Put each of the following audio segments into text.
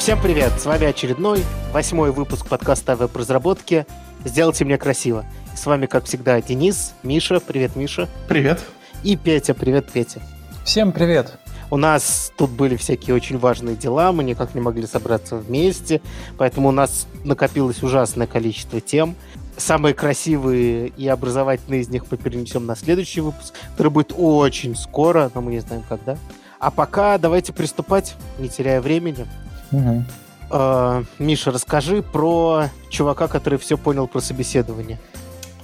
Всем привет! С вами очередной, восьмой выпуск подкаста о веб-разработке «Сделайте мне красиво». С вами, как всегда, Денис, Миша. Привет, Миша. Привет. И Петя. Привет, Петя. Всем привет. У нас тут были всякие очень важные дела, мы никак не могли собраться вместе, поэтому у нас накопилось ужасное количество тем. Самые красивые и образовательные из них мы перенесем на следующий выпуск, который будет очень скоро, но мы не знаем когда. А пока давайте приступать, не теряя времени. Угу. Э, Миша, расскажи про чувака, который все понял про собеседование.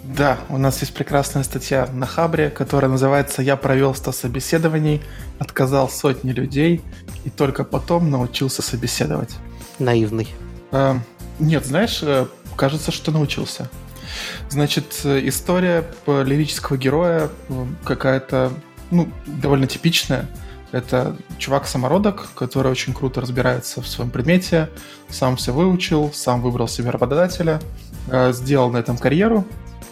Да, у нас есть прекрасная статья на Хабре, которая называется «Я провел 100 собеседований, отказал сотни людей и только потом научился собеседовать». Наивный. Э, нет, знаешь, э, кажется, что научился. Значит, история лирического героя какая-то, ну, довольно типичная. Это чувак-самородок, который очень круто разбирается в своем предмете, сам все выучил, сам выбрал себе работодателя, э, сделал на этом карьеру,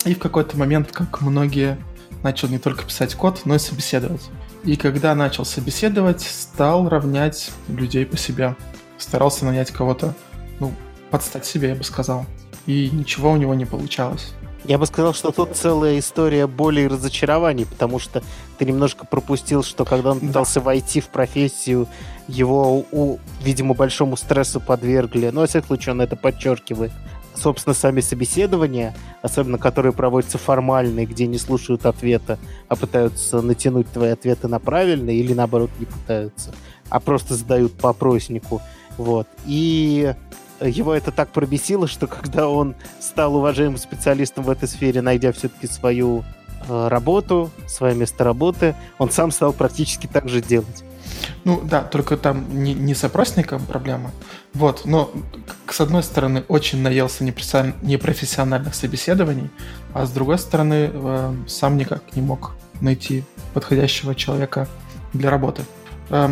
и в какой-то момент, как многие, начал не только писать код, но и собеседовать. И когда начал собеседовать, стал равнять людей по себе. Старался нанять кого-то, ну, подстать себе, я бы сказал. И ничего у него не получалось. Я бы сказал, что тут целая история боли и разочарований, потому что ты немножко пропустил, что когда он пытался да. войти в профессию, его, у, видимо, большому стрессу подвергли. Но, во всяком случае, он это подчеркивает. Собственно, сами собеседования, особенно которые проводятся формальные, где не слушают ответа, а пытаются натянуть твои ответы на правильные, или наоборот не пытаются, а просто задают по опроснику. Вот. И его это так пробесило, что когда он стал уважаемым специалистом в этой сфере, найдя все-таки свою э, работу, свое место работы, он сам стал практически так же делать. Ну да, только там не, не с опросником проблема. Вот, но с одной стороны очень наелся непрофессиональных собеседований, а с другой стороны э, сам никак не мог найти подходящего человека для работы. Э,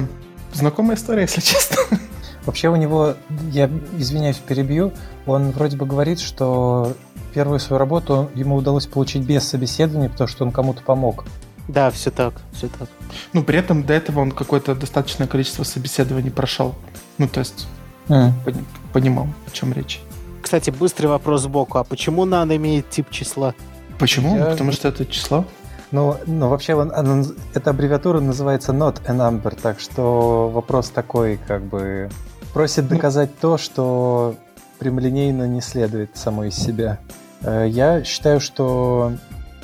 знакомая история, если честно. Вообще у него, я извиняюсь, перебью, он вроде бы говорит, что первую свою работу ему удалось получить без собеседования, потому что он кому-то помог. Да, все так, все так. Ну, при этом до этого он какое-то достаточное количество собеседований прошел. Ну, то есть mm. понимал, о чем речь. Кстати, быстрый вопрос сбоку. А почему NaN имеет тип числа? Почему? Я... Потому что это число. Ну, ну вообще, он, он, эта аббревиатура называется not a number, так что вопрос такой, как бы, Просит доказать то, что прямолинейно не следует само из себя. Э, я считаю, что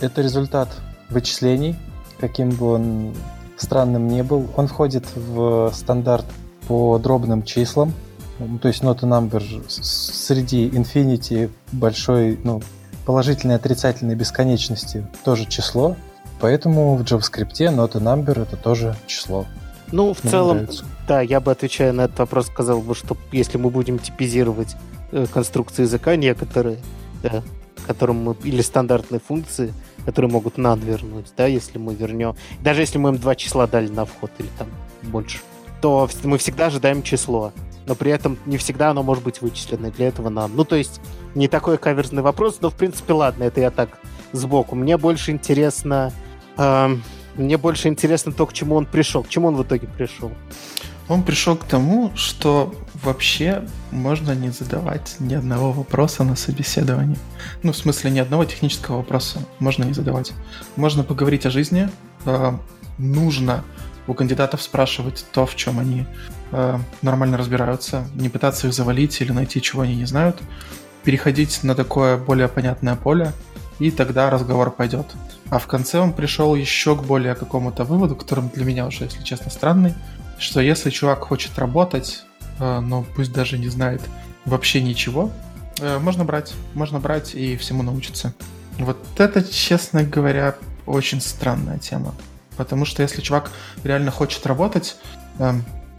это результат вычислений, каким бы он странным ни был. Он входит в стандарт по дробным числам, ну, то есть not a number среди infinity большой, ну, положительной отрицательной бесконечности тоже число, поэтому в JavaScript not a number это тоже число. Ну, в Мне целом, нравится. Да, я бы, отвечая на этот вопрос, сказал бы, что если мы будем типизировать э, конструкции языка некоторые, да, которым мы, или стандартные функции, которые могут надвернуть, да, если мы вернем, даже если мы им два числа дали на вход или там больше, то мы всегда ожидаем число, но при этом не всегда оно может быть вычислено, для этого нам. Ну, то есть, не такой каверзный вопрос, но, в принципе, ладно, это я так сбоку. Мне больше интересно... Эм, мне больше интересно то, к чему он пришел. К чему он в итоге пришел? Он пришел к тому, что вообще можно не задавать ни одного вопроса на собеседовании. Ну, в смысле, ни одного технического вопроса можно не задавать. Можно поговорить о жизни. Э, нужно у кандидатов спрашивать то, в чем они э, нормально разбираются, не пытаться их завалить или найти, чего они не знают, переходить на такое более понятное поле, и тогда разговор пойдет. А в конце он пришел еще к более какому-то выводу, которым для меня уже, если честно, странный, что если чувак хочет работать, э, но пусть даже не знает вообще ничего, э, можно брать, можно брать и всему научиться. Вот это, честно говоря, очень странная тема. Потому что если чувак реально хочет работать, э,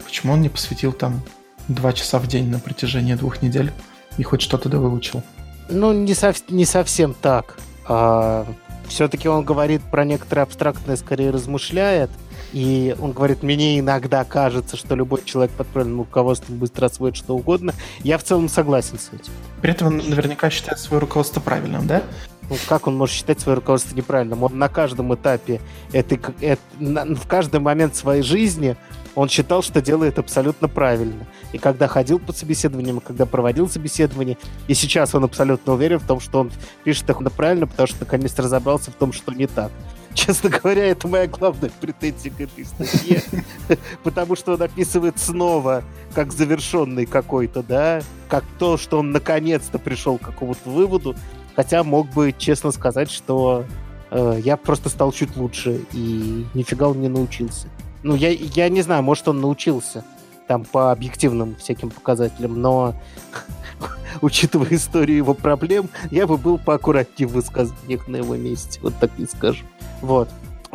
почему он не посвятил там два часа в день на протяжении двух недель и хоть что-то да выучил? Ну, не, сов- не совсем так. А, все-таки он говорит про некоторые абстрактные, скорее размышляет. И он говорит, мне иногда кажется, что любой человек под правильным руководством быстро освоит что угодно. Я в целом согласен с этим. При этом он наверняка считает свое руководство правильным, да? ну, как он может считать свое руководство неправильным? Он на каждом этапе, это, это, на, в каждый момент своей жизни он считал, что делает абсолютно правильно. И когда ходил по собеседованиям, и когда проводил собеседование, и сейчас он абсолютно уверен в том, что он пишет это правильно, потому что наконец разобрался в том, что не так. Честно говоря, это моя главная претензия к этой статье, потому что он описывает снова как завершенный какой-то, да, как то, что он наконец-то пришел к какому-то выводу, хотя мог бы честно сказать, что э, я просто стал чуть лучше, и нифига он не научился. Ну, я, я не знаю, может, он научился там по объективным всяким показателям, но учитывая историю его проблем, я бы был поаккуратнее в высказываниях на его месте, вот так и скажу. Вот.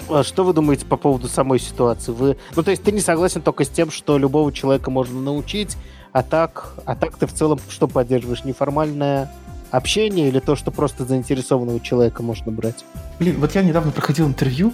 А что вы думаете по поводу самой ситуации? Вы, ну, то есть ты не согласен только с тем, что любого человека можно научить, а так, а так ты в целом что поддерживаешь? Неформальное общение или то, что просто заинтересованного человека можно брать? Блин, вот я недавно проходил интервью,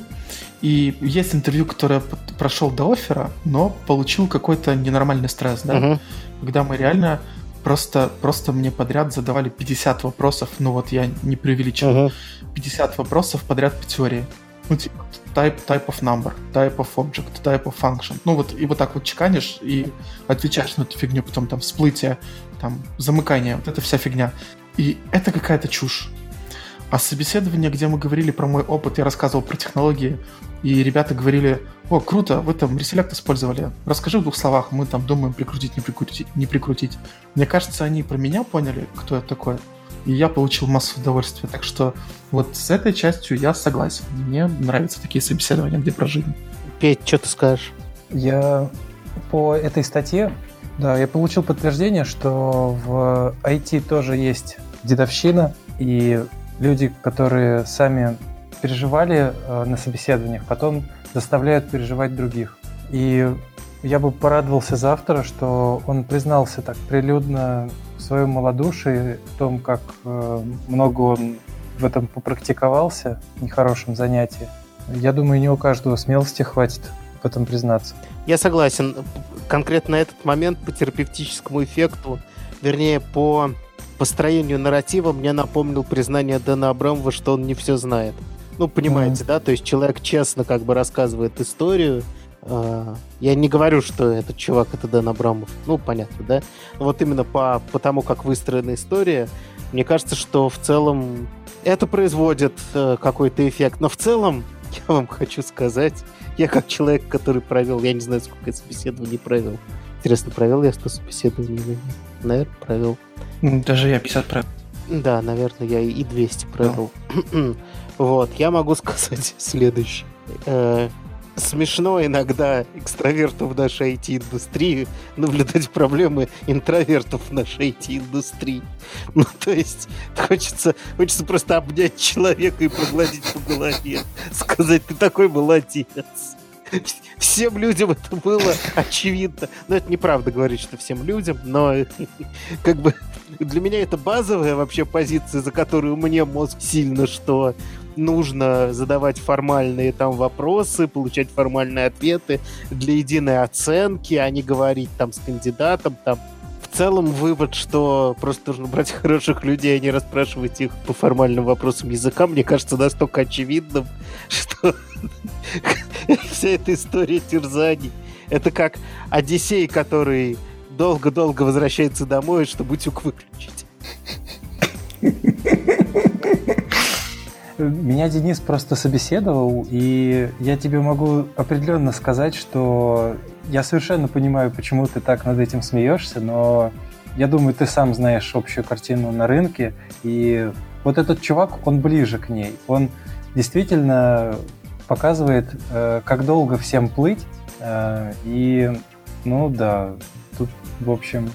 и есть интервью, которое прошел до оффера, но получил какой-то ненормальный стресс, да? Uh-huh. Когда мы реально просто, просто мне подряд задавали 50 вопросов, ну вот я не преувеличиваю, uh-huh. 50 вопросов подряд по теории. Ну, типа, type, type of number, type of object, type of function. Ну, вот, и вот так вот чеканишь и отвечаешь на эту фигню, потом там всплытие, там, замыкание, вот эта вся фигня. И это какая-то чушь. А собеседование, где мы говорили про мой опыт, я рассказывал про технологии, и ребята говорили, о, круто, вы там реселект использовали. Расскажи в двух словах, мы там думаем прикрутить, не прикрутить, не прикрутить. Мне кажется, они про меня поняли, кто я такой, и я получил массу удовольствия. Так что вот с этой частью я согласен. Мне нравятся такие собеседования, где про жизнь. Петь, что ты скажешь? Я по этой статье, да, я получил подтверждение, что в IT тоже есть дедовщина, и люди, которые сами переживали э, на собеседованиях, потом заставляют переживать других. И я бы порадовался за автора, что он признался так прилюдно в своем малодушии, в том, как э, много он в этом попрактиковался, в нехорошем занятии. Я думаю, не у каждого смелости хватит в этом признаться. Я согласен. Конкретно этот момент по терапевтическому эффекту, вернее, по построению нарратива мне напомнил признание Дэна Абрамова, что он не все знает. Ну, понимаете, mm. да? То есть человек честно как бы рассказывает историю. А, я не говорю, что этот чувак это Дэн Абрамов. Ну, понятно, да? Но вот именно по, по тому, как выстроена история, мне кажется, что в целом это производит э, какой-то эффект. Но в целом, я вам хочу сказать, я как человек, который провел, я не знаю, сколько я собеседований провел. Интересно, провел я 100 собеседований? Наверное, провел. Даже я 50 провел. Да, наверное, я и 200 провел. Да. Вот, я могу сказать следующее. Э, смешно иногда экстраверту в нашей IT-индустрии наблюдать проблемы интровертов нашей IT-индустрии. Ну, то есть, хочется, хочется просто обнять человека и погладить по голове. Сказать, ты такой молодец. Всем людям это было очевидно. Но это неправда говорить, что всем людям, но как бы для меня это базовая вообще позиция, за которую мне мозг сильно что нужно задавать формальные там вопросы, получать формальные ответы для единой оценки, а не говорить там с кандидатом там в целом вывод, что просто нужно брать хороших людей, а не расспрашивать их по формальным вопросам языка, мне кажется настолько очевидным, что вся эта история терзаний. Это как Одиссей, который долго-долго возвращается домой, чтобы утюг выключить. Меня Денис просто собеседовал, и я тебе могу определенно сказать, что я совершенно понимаю, почему ты так над этим смеешься, но я думаю, ты сам знаешь общую картину на рынке, и вот этот чувак, он ближе к ней. Он действительно показывает, э, как долго всем плыть, э, и, ну да, тут, в общем,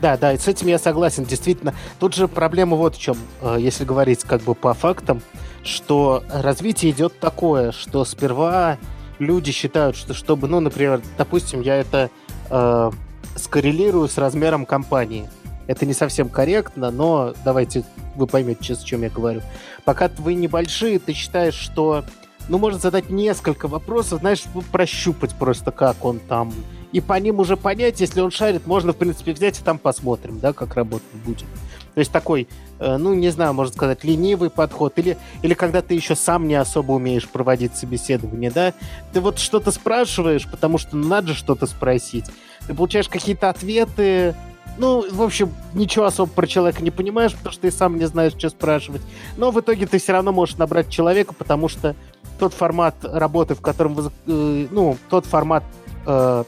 да, да, с этим я согласен. Действительно, тут же проблема вот в чем, э, если говорить как бы по фактам что развитие идет такое, что сперва люди считают, что чтобы, ну, например, допустим, я это э, скоррелирую с размером компании. Это не совсем корректно, но давайте вы поймете, о чем я говорю. Пока вы небольшие, ты считаешь, что ну, можно задать несколько вопросов, знаешь, прощупать просто, как он там. И по ним уже понять, если он шарит, можно, в принципе, взять и там посмотрим, да, как работать будет. То есть такой, ну, не знаю, можно сказать, ленивый подход, или, или когда ты еще сам не особо умеешь проводить собеседование, да, ты вот что-то спрашиваешь, потому что надо же что-то спросить. Ты получаешь какие-то ответы, ну, в общем, ничего особо про человека не понимаешь, потому что ты сам не знаешь, что спрашивать. Но в итоге ты все равно можешь набрать человека, потому что тот формат работы, в котором э, ну, тот формат, э,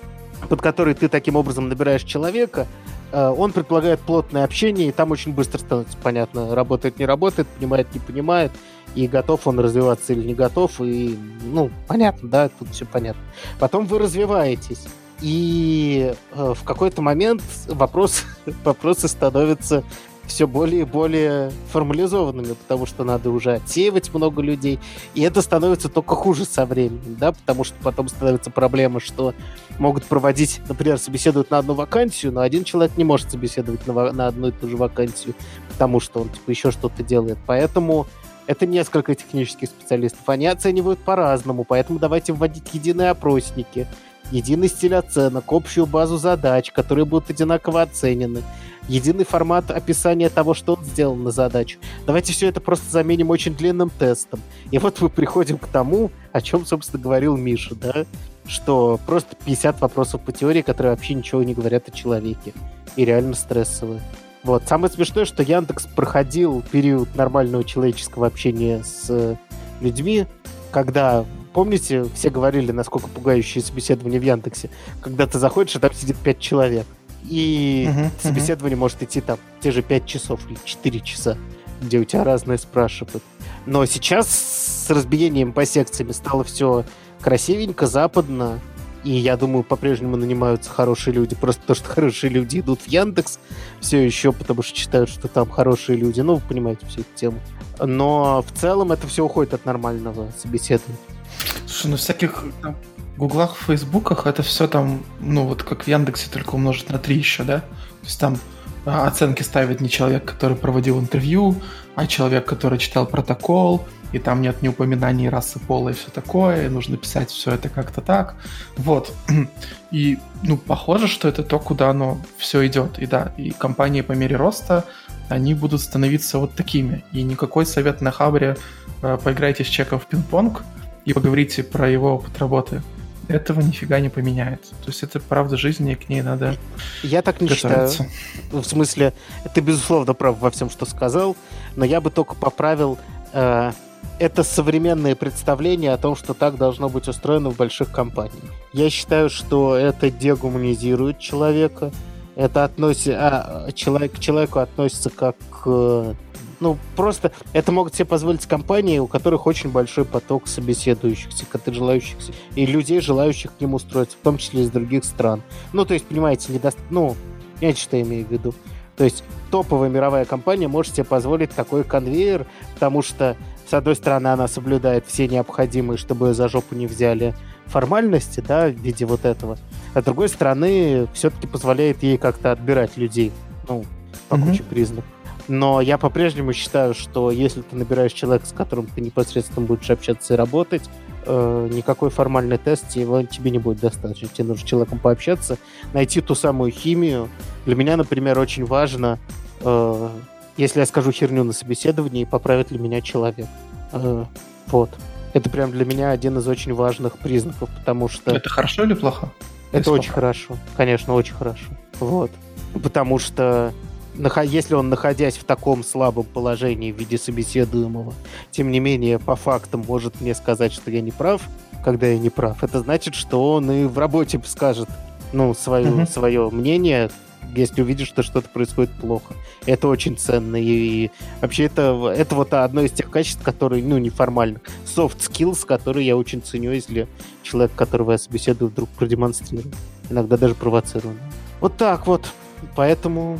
под который ты таким образом набираешь человека, э, он предполагает плотное общение, и там очень быстро становится понятно, работает, не работает, понимает, не понимает, и готов он развиваться или не готов, и, ну, понятно, да, тут все понятно. Потом вы развиваетесь. И э, в какой-то момент вопрос, вопросы становятся все более и более формализованными, потому что надо уже отсеивать много людей, и это становится только хуже со временем, да, потому что потом становится проблема, что могут проводить, например, собеседуют на одну вакансию, но один человек не может собеседовать на, на одну и ту же вакансию, потому что он типа еще что-то делает, поэтому это несколько технических специалистов, они оценивают по-разному, поэтому давайте вводить единые опросники, единый стиль оценок, общую базу задач, которые будут одинаково оценены, единый формат описания того, что он сделал на задачу. Давайте все это просто заменим очень длинным тестом. И вот мы приходим к тому, о чем, собственно, говорил Миша, да? Что просто 50 вопросов по теории, которые вообще ничего не говорят о человеке. И реально стрессовые. Вот. Самое смешное, что Яндекс проходил период нормального человеческого общения с людьми, когда Помните, все говорили, насколько пугающее собеседование в Яндексе, когда ты заходишь, а там сидит пять человек. И uh-huh, собеседование uh-huh. может идти там те же пять часов или четыре часа, где у тебя разные спрашивают. Но сейчас с разбиением по секциям стало все красивенько, западно, и я думаю, по-прежнему нанимаются хорошие люди, просто потому что хорошие люди идут в Яндекс все еще, потому что считают, что там хорошие люди. Ну, вы понимаете всю эту тему. Но в целом это все уходит от нормального собеседования. Слушай, ну всяких там, гуглах, фейсбуках это все там, ну вот как в Яндексе, только умножить на 3 еще, да? То есть там а, оценки ставит не человек, который проводил интервью, а человек, который читал протокол, и там нет ни упоминаний расы, пола и все такое, и нужно писать все это как-то так. Вот. И, ну, похоже, что это то, куда оно все идет. И да, и компании по мере роста, они будут становиться вот такими. И никакой совет на Хабре э, «поиграйте с чеком в пинг-понг» и поговорите про его опыт работы, этого нифига не поменяет. То есть это правда жизни, и к ней надо Я так не готовиться. считаю. В смысле, ты безусловно прав во всем, что сказал, но я бы только поправил э, это современное представление о том, что так должно быть устроено в больших компаниях. Я считаю, что это дегуманизирует человека, это относит, а, человек, к человеку относится как к ну, просто это могут себе позволить компании, у которых очень большой поток собеседующихся, желающихся, и людей, желающих к ним устроиться, в том числе из других стран. Ну, то есть, понимаете, недост... ну, понимаете, что я имею в виду. То есть топовая мировая компания может себе позволить такой конвейер, потому что, с одной стороны, она соблюдает все необходимые, чтобы ее за жопу не взяли формальности, да, в виде вот этого. А с другой стороны, все-таки позволяет ей как-то отбирать людей, ну, по mm-hmm. куче признаков. Но я по-прежнему считаю, что если ты набираешь человека, с которым ты непосредственно будешь общаться и работать, э, никакой формальный тест его тебе не будет достаточно. Тебе нужно с человеком пообщаться, найти ту самую химию. Для меня, например, очень важно, э, если я скажу херню на собеседовании, поправит ли меня человек. Э, вот. Это прям для меня один из очень важных признаков, потому что... Это хорошо или плохо? Это очень хорошо. Конечно, очень хорошо. Вот. Потому что если он, находясь в таком слабом положении в виде собеседуемого, тем не менее, по фактам может мне сказать, что я не прав, когда я не прав, это значит, что он и в работе скажет, ну, свое, uh-huh. свое мнение, если увидит, что что-то происходит плохо. Это очень ценно. И, вообще это, это вот одно из тех качеств, которые, ну, неформальных. Soft skills, которые я очень ценю, если человек, которого я собеседую, вдруг продемонстрирует. Иногда даже провоцирует. Вот так вот. Поэтому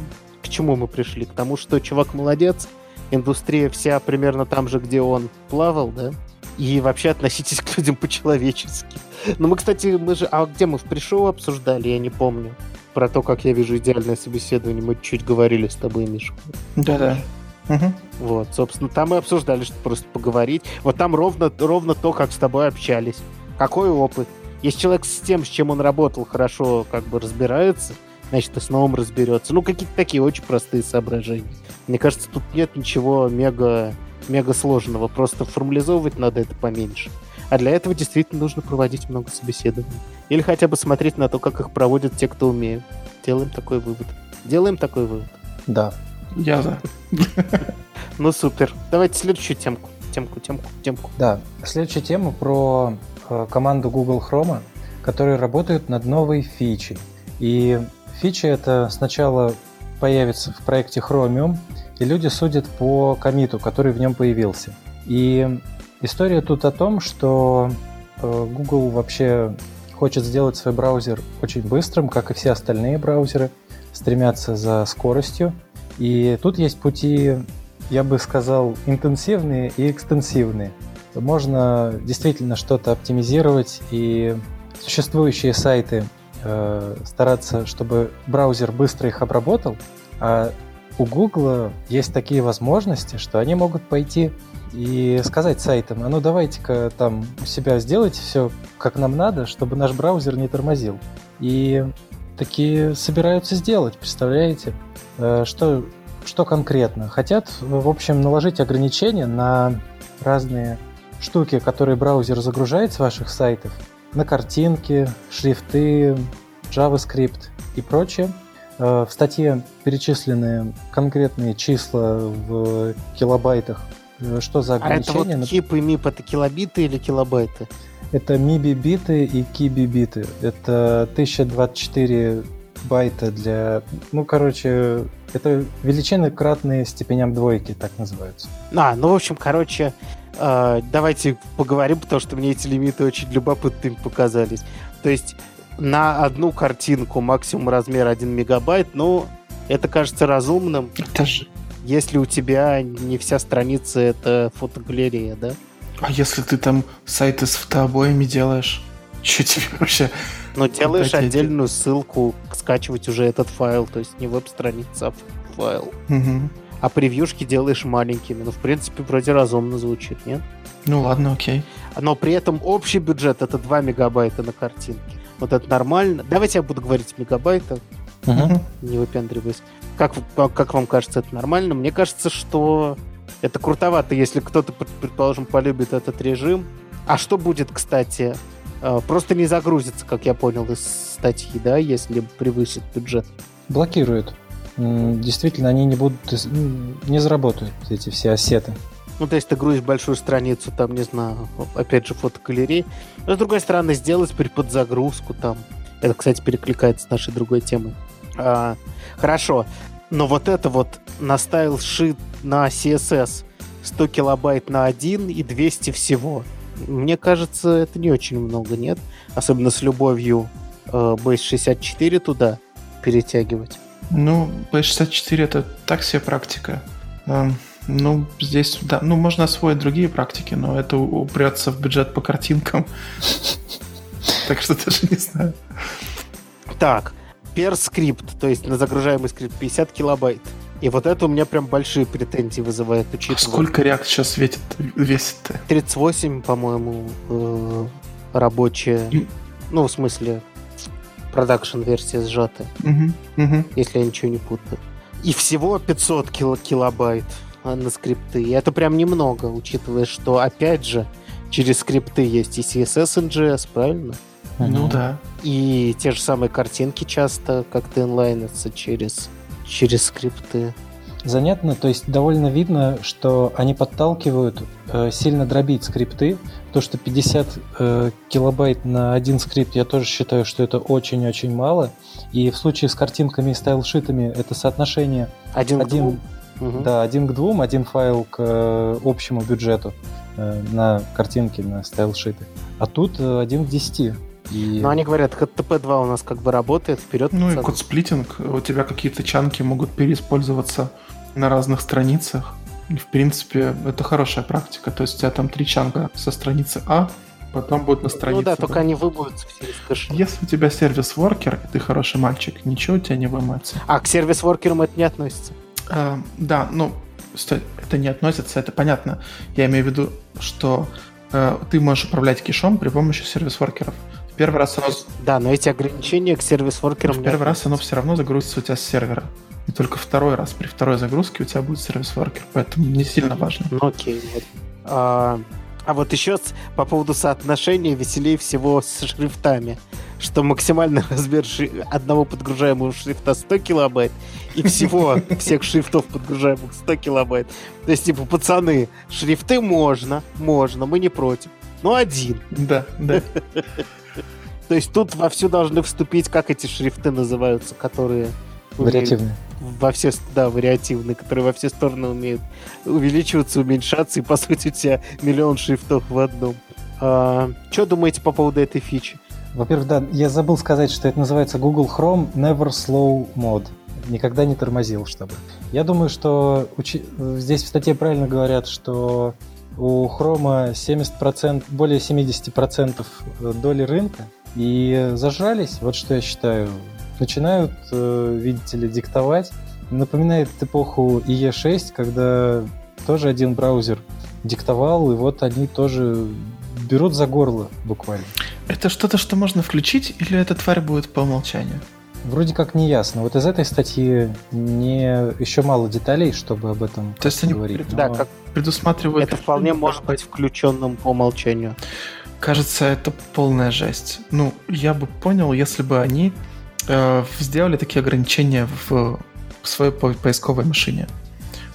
чему мы пришли? К тому, что чувак молодец, индустрия вся примерно там же, где он плавал, да? И вообще относитесь к людям по-человечески. Ну, мы, кстати, мы же... А где мы в пришел обсуждали, я не помню. Про то, как я вижу идеальное собеседование, мы чуть говорили с тобой, Миша. Да-да. Угу. Вот, собственно, там мы обсуждали, что просто поговорить. Вот там ровно, ровно то, как с тобой общались. Какой опыт? Если человек с тем, с чем он работал, хорошо как бы разбирается, значит, и с новым разберется. Ну, какие-то такие очень простые соображения. Мне кажется, тут нет ничего мега, мега сложного. Просто формализовывать надо это поменьше. А для этого действительно нужно проводить много собеседований. Или хотя бы смотреть на то, как их проводят те, кто умеют. Делаем такой вывод. Делаем такой вывод. Да. Я за. Ну супер. Давайте следующую темку. Темку, темку, темку. Да. Следующая тема про э, команду Google Chrome, которые работают над новой фичей. И фича это сначала появится в проекте Chromium, и люди судят по комиту, который в нем появился. И история тут о том, что э, Google вообще хочет сделать свой браузер очень быстрым, как и все остальные браузеры, стремятся за скоростью. И тут есть пути, я бы сказал, интенсивные и экстенсивные. Можно действительно что-то оптимизировать и существующие сайты э, стараться, чтобы браузер быстро их обработал, а у Google есть такие возможности, что они могут пойти и сказать сайтам, а ну давайте-ка там у себя сделайте все как нам надо, чтобы наш браузер не тормозил. И такие собираются сделать, представляете? Э, что, что конкретно? Хотят, в общем, наложить ограничения на разные штуки, которые браузер загружает с ваших сайтов, на картинки, шрифты, JavaScript и прочее. Э, в статье перечислены конкретные числа в килобайтах. Э, что за ограничения? А это вот и мип это килобиты или килобайты? Это MIBI-биты и KIBI-биты. Это 1024 байта для... Ну, короче, это величины кратные степеням двойки, так называются. А, ну, в общем, короче, давайте поговорим, потому что мне эти лимиты очень любопытными показались. То есть на одну картинку максимум размер 1 мегабайт, ну, это кажется разумным. Это же... Если у тебя не вся страница это фотогалерея, да? А если ты там сайты с фотообоями делаешь? Что тебе вообще? Но делаешь вот отдельную ссылку, скачивать уже этот файл, то есть не веб-страница, а файл. Угу. А превьюшки делаешь маленькими. Ну, в принципе, вроде разумно звучит, нет? Ну ладно, окей. Но при этом общий бюджет это 2 мегабайта на картинке. Вот это нормально. Давайте я буду говорить мегабайта. Угу. Не выпендриваясь. Как, как вам кажется, это нормально? Мне кажется, что это крутовато, если кто-то, предположим, полюбит этот режим. А что будет, кстати, э, просто не загрузится, как я понял из статьи, да, если превысит бюджет? Блокируют. Действительно, они не будут, не заработают эти все ассеты. Ну, то есть ты грузишь большую страницу, там, не знаю, опять же, фотогалереи. Но, с другой стороны, сделать подзагрузку там. Это, кстати, перекликается с нашей другой темой. А, хорошо. Но вот это вот на стайл шит на CSS 100 килобайт на один и 200 всего. Мне кажется, это не очень много, нет? Особенно с любовью э, Base 64 туда перетягивать. Ну, Base 64 это так себе практика. Um ну, здесь, да, ну, можно освоить другие практики, но это упрется в бюджет по картинкам. Так что даже не знаю. Так, per скрипт, то есть на загружаемый скрипт 50 килобайт. И вот это у меня прям большие претензии вызывает, учитывая... Сколько React сейчас весит, весит-то? 38, по-моему, э, рабочая. Ну, в смысле, продакшн-версия сжатая. Угу, угу. Если я ничего не путаю. И всего 500 кило килобайт. А, на скрипты. И это прям немного, учитывая, что, опять же, через скрипты есть и CSS NGS, правильно? Ну да. И те же самые картинки часто как-то инлайнятся через, через скрипты. Занятно, то есть довольно видно, что они подталкивают э, сильно дробить скрипты. То, что 50 э, килобайт на один скрипт, я тоже считаю, что это очень-очень мало. И в случае с картинками и стайлшитами это соотношение один, один Угу. Да, один к двум, один файл к э, общему бюджету э, на картинки, на стайлшиты. А тут э, один к десяти. И... Ну, они говорят, HTTP2 у нас как бы работает, вперед. Ну и код сплитинг, у тебя какие-то чанки могут переиспользоваться на разных страницах. В принципе, это хорошая практика. То есть у тебя там три чанка со страницы А, потом будет на странице. Ну да, только они выбудутся все из кэша. Если у тебя сервис-воркер, и ты хороший мальчик, ничего у тебя не вымоется. А к сервис-воркерам это не относится? А, да, ну, это не относится, это понятно. Я имею в виду, что э, ты можешь управлять кишом при помощи сервис-воркеров. Первый раз оно... Да, но эти ограничения к сервис-воркерам... В первый раз оно все равно загрузится у тебя с сервера. И только второй раз, при второй загрузке у тебя будет сервис-воркер, поэтому не сильно важно. Ну окей, вот. А, а вот еще с, по поводу соотношения веселее всего с шрифтами, что максимальный размер шри... одного подгружаемого шрифта 100 килобайт, и всего всех шрифтов подгружаемых 100 килобайт. То есть, типа, пацаны, шрифты можно, можно, мы не против. Но один. Да, да. То есть тут вовсю должны вступить, как эти шрифты называются, которые... Вариативные. Во все, да, вариативные, которые во все стороны умеют увеличиваться, уменьшаться, и по сути у тебя миллион шрифтов в одном. А, что думаете по поводу этой фичи? Во-первых, да, я забыл сказать, что это называется Google Chrome Never Slow Mode. Никогда не тормозил, чтобы. Я думаю, что учи... здесь в статье правильно говорят, что у Chrome 70%, более 70% доли рынка, и зажрались, вот что я считаю. Начинают, э, видите ли, диктовать. Напоминает эпоху IE6, когда тоже один браузер диктовал, и вот они тоже берут за горло буквально. Это что-то, что можно включить, или эта тварь будет по умолчанию? Вроде как не ясно. Вот из этой статьи не еще мало деталей, чтобы об этом То есть они говорить. Да, как предусматривают... это вполне может быть включенным по умолчанию. Кажется, это полная жесть. Ну, я бы понял, если бы они э, сделали такие ограничения в, в своей по- поисковой машине.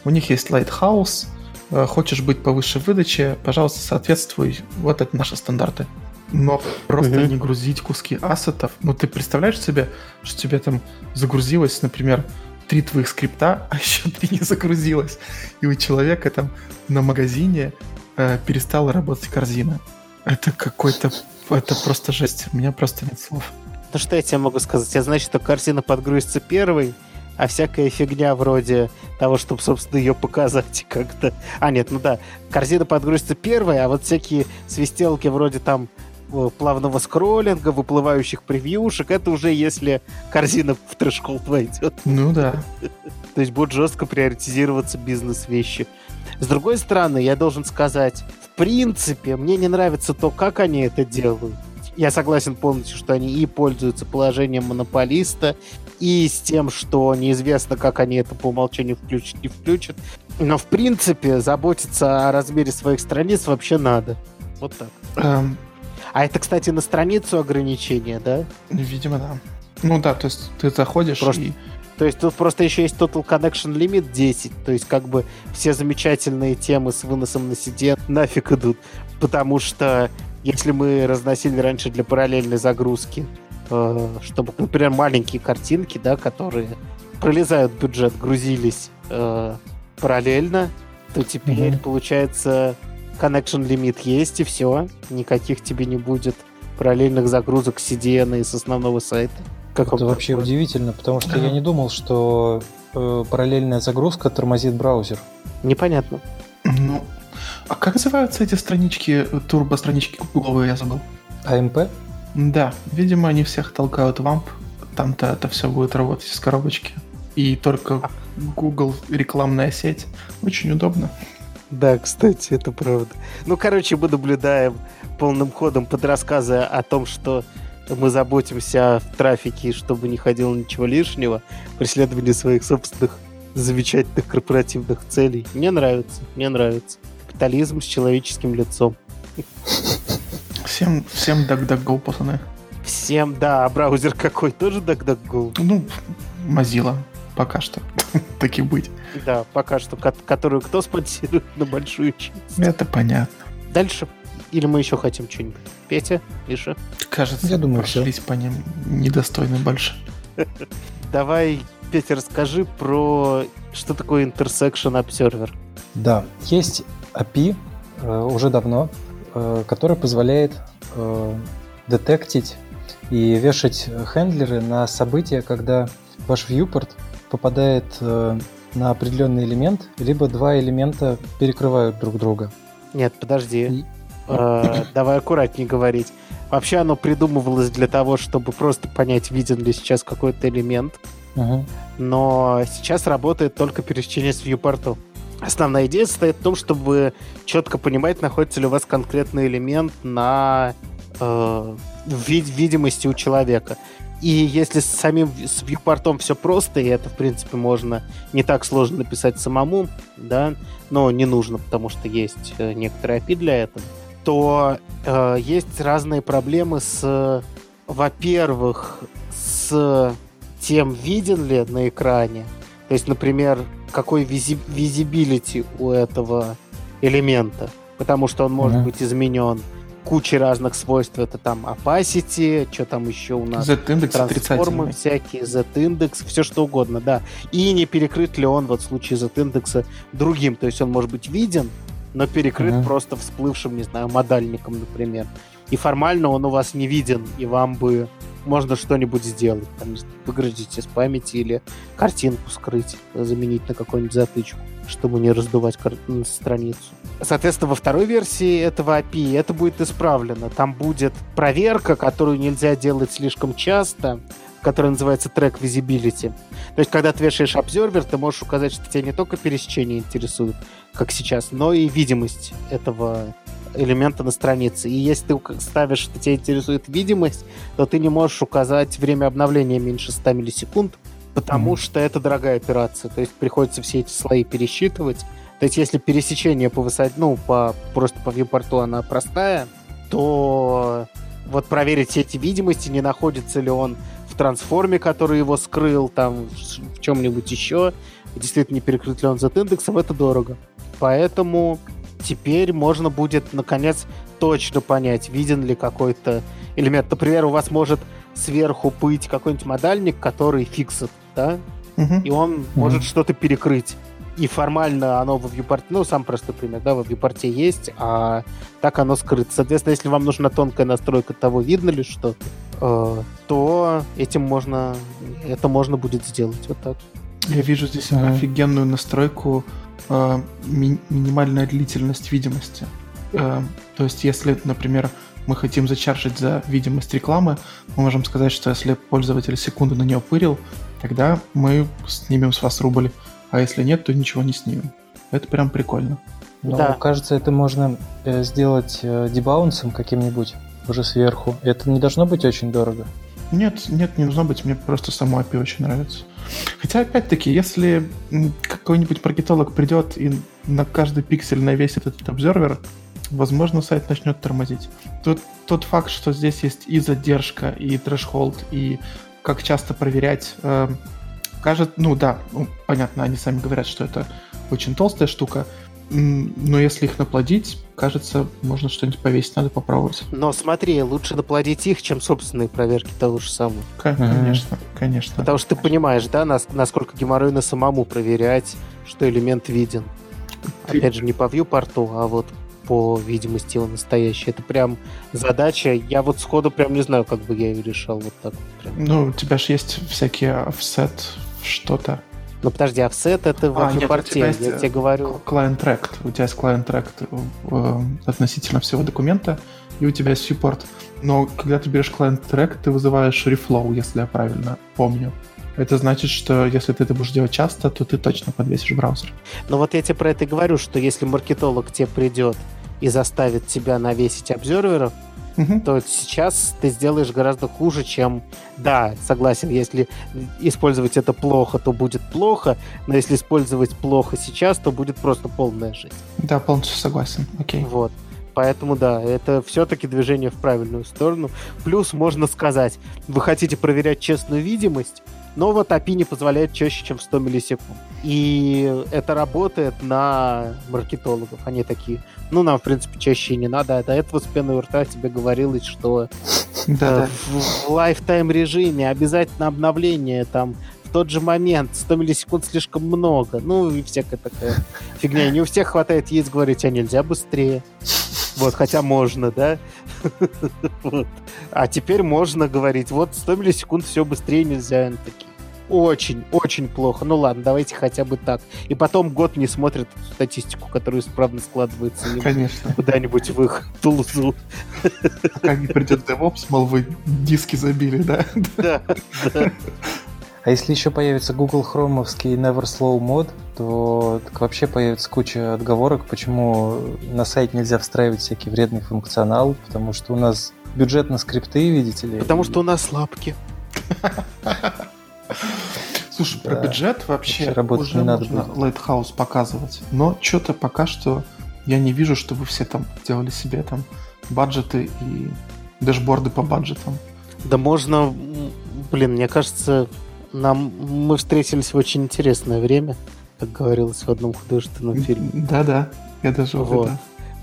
У них есть Lighthouse, э, хочешь быть повыше в выдаче, пожалуйста, соответствуй. Вот это наши стандарты. Но просто Мгм. не грузить куски ассетов. Ну, ты представляешь себе, что тебе там загрузилось, например, три твоих скрипта, а еще три не загрузилось. И у человека там на магазине э, перестала работать корзина. Это какой-то... Это просто жесть. У меня просто нет слов. Ну что я тебе могу сказать? Я знаю, что корзина подгрузится первой, а всякая фигня вроде того, чтобы, собственно, ее показать как-то... А, нет, ну да, корзина подгрузится первой, а вот всякие свистелки вроде там э, плавного скроллинга, выплывающих превьюшек, это уже если корзина в трэш-холд войдет. Ну да. То есть будут жестко приоритизироваться бизнес-вещи. С другой стороны, я должен сказать, принципе, мне не нравится то, как они это делают. Я согласен полностью, что они и пользуются положением монополиста, и с тем, что неизвестно, как они это по умолчанию включат, не включат. Но, в принципе, заботиться о размере своих страниц вообще надо. Вот так. Эм, А это, кстати, на страницу ограничения, да? видимо, да. Ну да, то есть ты заходишь Просто- и... То есть тут просто еще есть Total Connection Limit 10. То есть как бы все замечательные темы с выносом на CDN нафиг идут. Потому что если мы разносили раньше для параллельной загрузки, э, чтобы, например, маленькие картинки, да, которые пролезают в бюджет, грузились э, параллельно, то теперь, Мгм. получается, Connection Limit есть, и все. Никаких тебе не будет параллельных загрузок с CDN и с основного сайта. Как Это вообще удивительно, потому что я не думал, что э, параллельная загрузка тормозит браузер. Непонятно. Ну, а как называются эти странички, э, турбо-странички гугловые, я забыл? АМП? Да, видимо, они всех толкают в AMP. Там-то это все будет работать из коробочки. И только Google рекламная сеть. Очень удобно. Да, кстати, это правда. Ну, короче, мы наблюдаем полным ходом под рассказы о том, что мы заботимся о трафике, чтобы не ходило ничего лишнего, преследование своих собственных замечательных корпоративных целей. Мне нравится, мне нравится. Капитализм с человеческим лицом. Всем, всем DuckDuckGo, пацаны. Всем, да, а браузер какой? Тоже DuckDuckGo? Ну, Mozilla. Пока что. Так и быть. Да, пока что, ко- которую кто спонсирует на большую часть. Это понятно. Дальше. Или мы еще хотим что-нибудь? Петя, Миша? Кажется, Я думаю, прошлись по ним недостойно больше. Давай, Петя, расскажи про что такое Intersection Observer. Да, есть API э, уже давно, э, который позволяет э, детектить и вешать хендлеры на события, когда ваш viewport попадает э, на определенный элемент, либо два элемента перекрывают друг друга. Нет, подожди. Э, Давай аккуратнее говорить. Вообще оно придумывалось для того, чтобы просто понять, виден ли сейчас какой-то элемент. Но сейчас работает только пересечение с viewport. Основная идея состоит в том, чтобы четко понимать, находится ли у вас конкретный элемент на э, вид видимости у человека. И если с самим с вьюпортом все просто, и это, в принципе, можно не так сложно написать самому, да, но не нужно, потому что есть э, некоторые API для этого, то э, есть разные проблемы с, во-первых, с тем, виден ли на экране, то есть, например, какой визибилити у этого элемента, потому что он может mm-hmm. быть изменен кучей разных свойств. Это там opacity, что там еще у нас? Z-индекс Трансформы всякие, Z-индекс, все что угодно, да. И не перекрыт ли он вот в случае Z-индекса другим. То есть он может быть виден, но перекрыт uh-huh. просто всплывшим, не знаю, модальником, например. И формально он у вас не виден, и вам бы можно что-нибудь сделать. Там, выгрузить из памяти или картинку скрыть, заменить на какую-нибудь затычку, чтобы не раздувать кар- страницу. Соответственно, во второй версии этого API это будет исправлено. Там будет проверка, которую нельзя делать слишком часто, которая называется Track Visibility. То есть, когда ты вешаешь обзорвер, ты можешь указать, что тебя не только пересечение интересует, как сейчас, но и видимость этого элемента на странице. И если ты ставишь, что тебя интересует видимость, то ты не можешь указать время обновления меньше 100 миллисекунд, потому mm-hmm. что это дорогая операция. То есть приходится все эти слои пересчитывать. То есть если пересечение по высоте, ну, по, просто по вьюпорту она простая, то вот проверить все эти видимости, не находится ли он в трансформе, который его скрыл, там, в чем-нибудь еще, действительно не перекрыт ли он Z-индексом, это дорого. Поэтому теперь можно будет, наконец, точно понять, виден ли какой-то элемент. Например, у вас может сверху быть какой-нибудь модальник, который фиксит, да? Uh-huh. И он uh-huh. может что-то перекрыть. И формально оно в viewport, ну, сам простой пример, да, в viewport есть, а так оно скрыто. Соответственно, если вам нужна тонкая настройка того, видно ли что-то, э, то этим можно, это можно будет сделать вот так. Я вижу здесь uh-huh. офигенную настройку э, ми- минимальная длительность видимости. Э, то есть, если, например, мы хотим зачаржить за видимость рекламы, мы можем сказать, что если пользователь секунду на нее пырил, тогда мы снимем с вас рубль, а если нет, то ничего не снимем. Это прям прикольно. Ну, да. кажется, это можно э, сделать э, дебаунсом каким-нибудь уже сверху. Это не должно быть очень дорого. Нет, нет, не должно быть. Мне просто само API очень нравится. Хотя, опять-таки, если какой-нибудь маркетолог придет и на каждый пиксель навесит этот обзорвер, возможно, сайт начнет тормозить. Тут тот факт, что здесь есть и задержка, и трэшхолд, и как часто проверять, э, кажется, ну да, ну, понятно, они сами говорят, что это очень толстая штука, но если их наплодить, кажется, можно что-нибудь повесить, надо попробовать. Но смотри, лучше наплодить их, чем собственные проверки того же самого. Конечно, конечно. Потому что ты понимаешь, да, насколько геморройно самому проверять, что элемент виден. Ты... Опять же, не по вью-порту, а вот по видимости его настоящий. Это прям задача. Я вот сходу прям не знаю, как бы я ее решал вот так. Прям. Ну, у тебя же есть всякие offset что-то. Ну подожди, офсет это в а, порте, я тебе говорю. Client track. У тебя есть client track э, относительно всего документа, и у тебя есть support. Но когда ты берешь client track, ты вызываешь reflow, если я правильно помню. Это значит, что если ты это будешь делать часто, то ты точно подвесишь браузер. Ну вот я тебе про это и говорю, что если маркетолог тебе придет и заставит тебя навесить обзорверов, угу. то сейчас ты сделаешь гораздо хуже, чем... Да, согласен, если использовать это плохо, то будет плохо, но если использовать плохо сейчас, то будет просто полная жизнь. Да, полностью согласен. Окей. Вот. Поэтому да, это все-таки движение в правильную сторону. Плюс можно сказать, вы хотите проверять честную видимость, но вот API не позволяет чаще, чем 100 миллисекунд. И это работает на маркетологов. Они такие, ну, нам, в принципе, чаще и не надо. А до этого с пеной у рта тебе говорилось, что да. в, в лайфтайм режиме обязательно обновление там в тот же момент 100 миллисекунд слишком много. Ну, и всякая такая фигня. Не у всех хватает яиц говорить, а нельзя быстрее. Вот, хотя можно, да? вот. А теперь можно говорить, вот 100 миллисекунд все быстрее нельзя. Они такие, очень, очень плохо. Ну ладно, давайте хотя бы так. И потом год не смотрят статистику, которая исправно складывается Конечно. куда-нибудь в их тулзу. Пока не придет DevOps, мол, вы диски забили, да? Да, да. А если еще появится Google Chrome'овский Never Slow мод, то так вообще появится куча отговорок, почему на сайт нельзя встраивать всякий вредный функционал, потому что у нас бюджет на скрипты, видите ли. Потому что у нас лапки. Слушай, про бюджет вообще уже не надо можно будет. Lighthouse показывать. Но что-то пока что я не вижу, чтобы все там делали себе там баджеты и дэшборды по баджетам. Да можно, блин, мне кажется, нам мы встретились в очень интересное время, как говорилось в одном художественном фильме. Да-да, я даже Вот. угадал.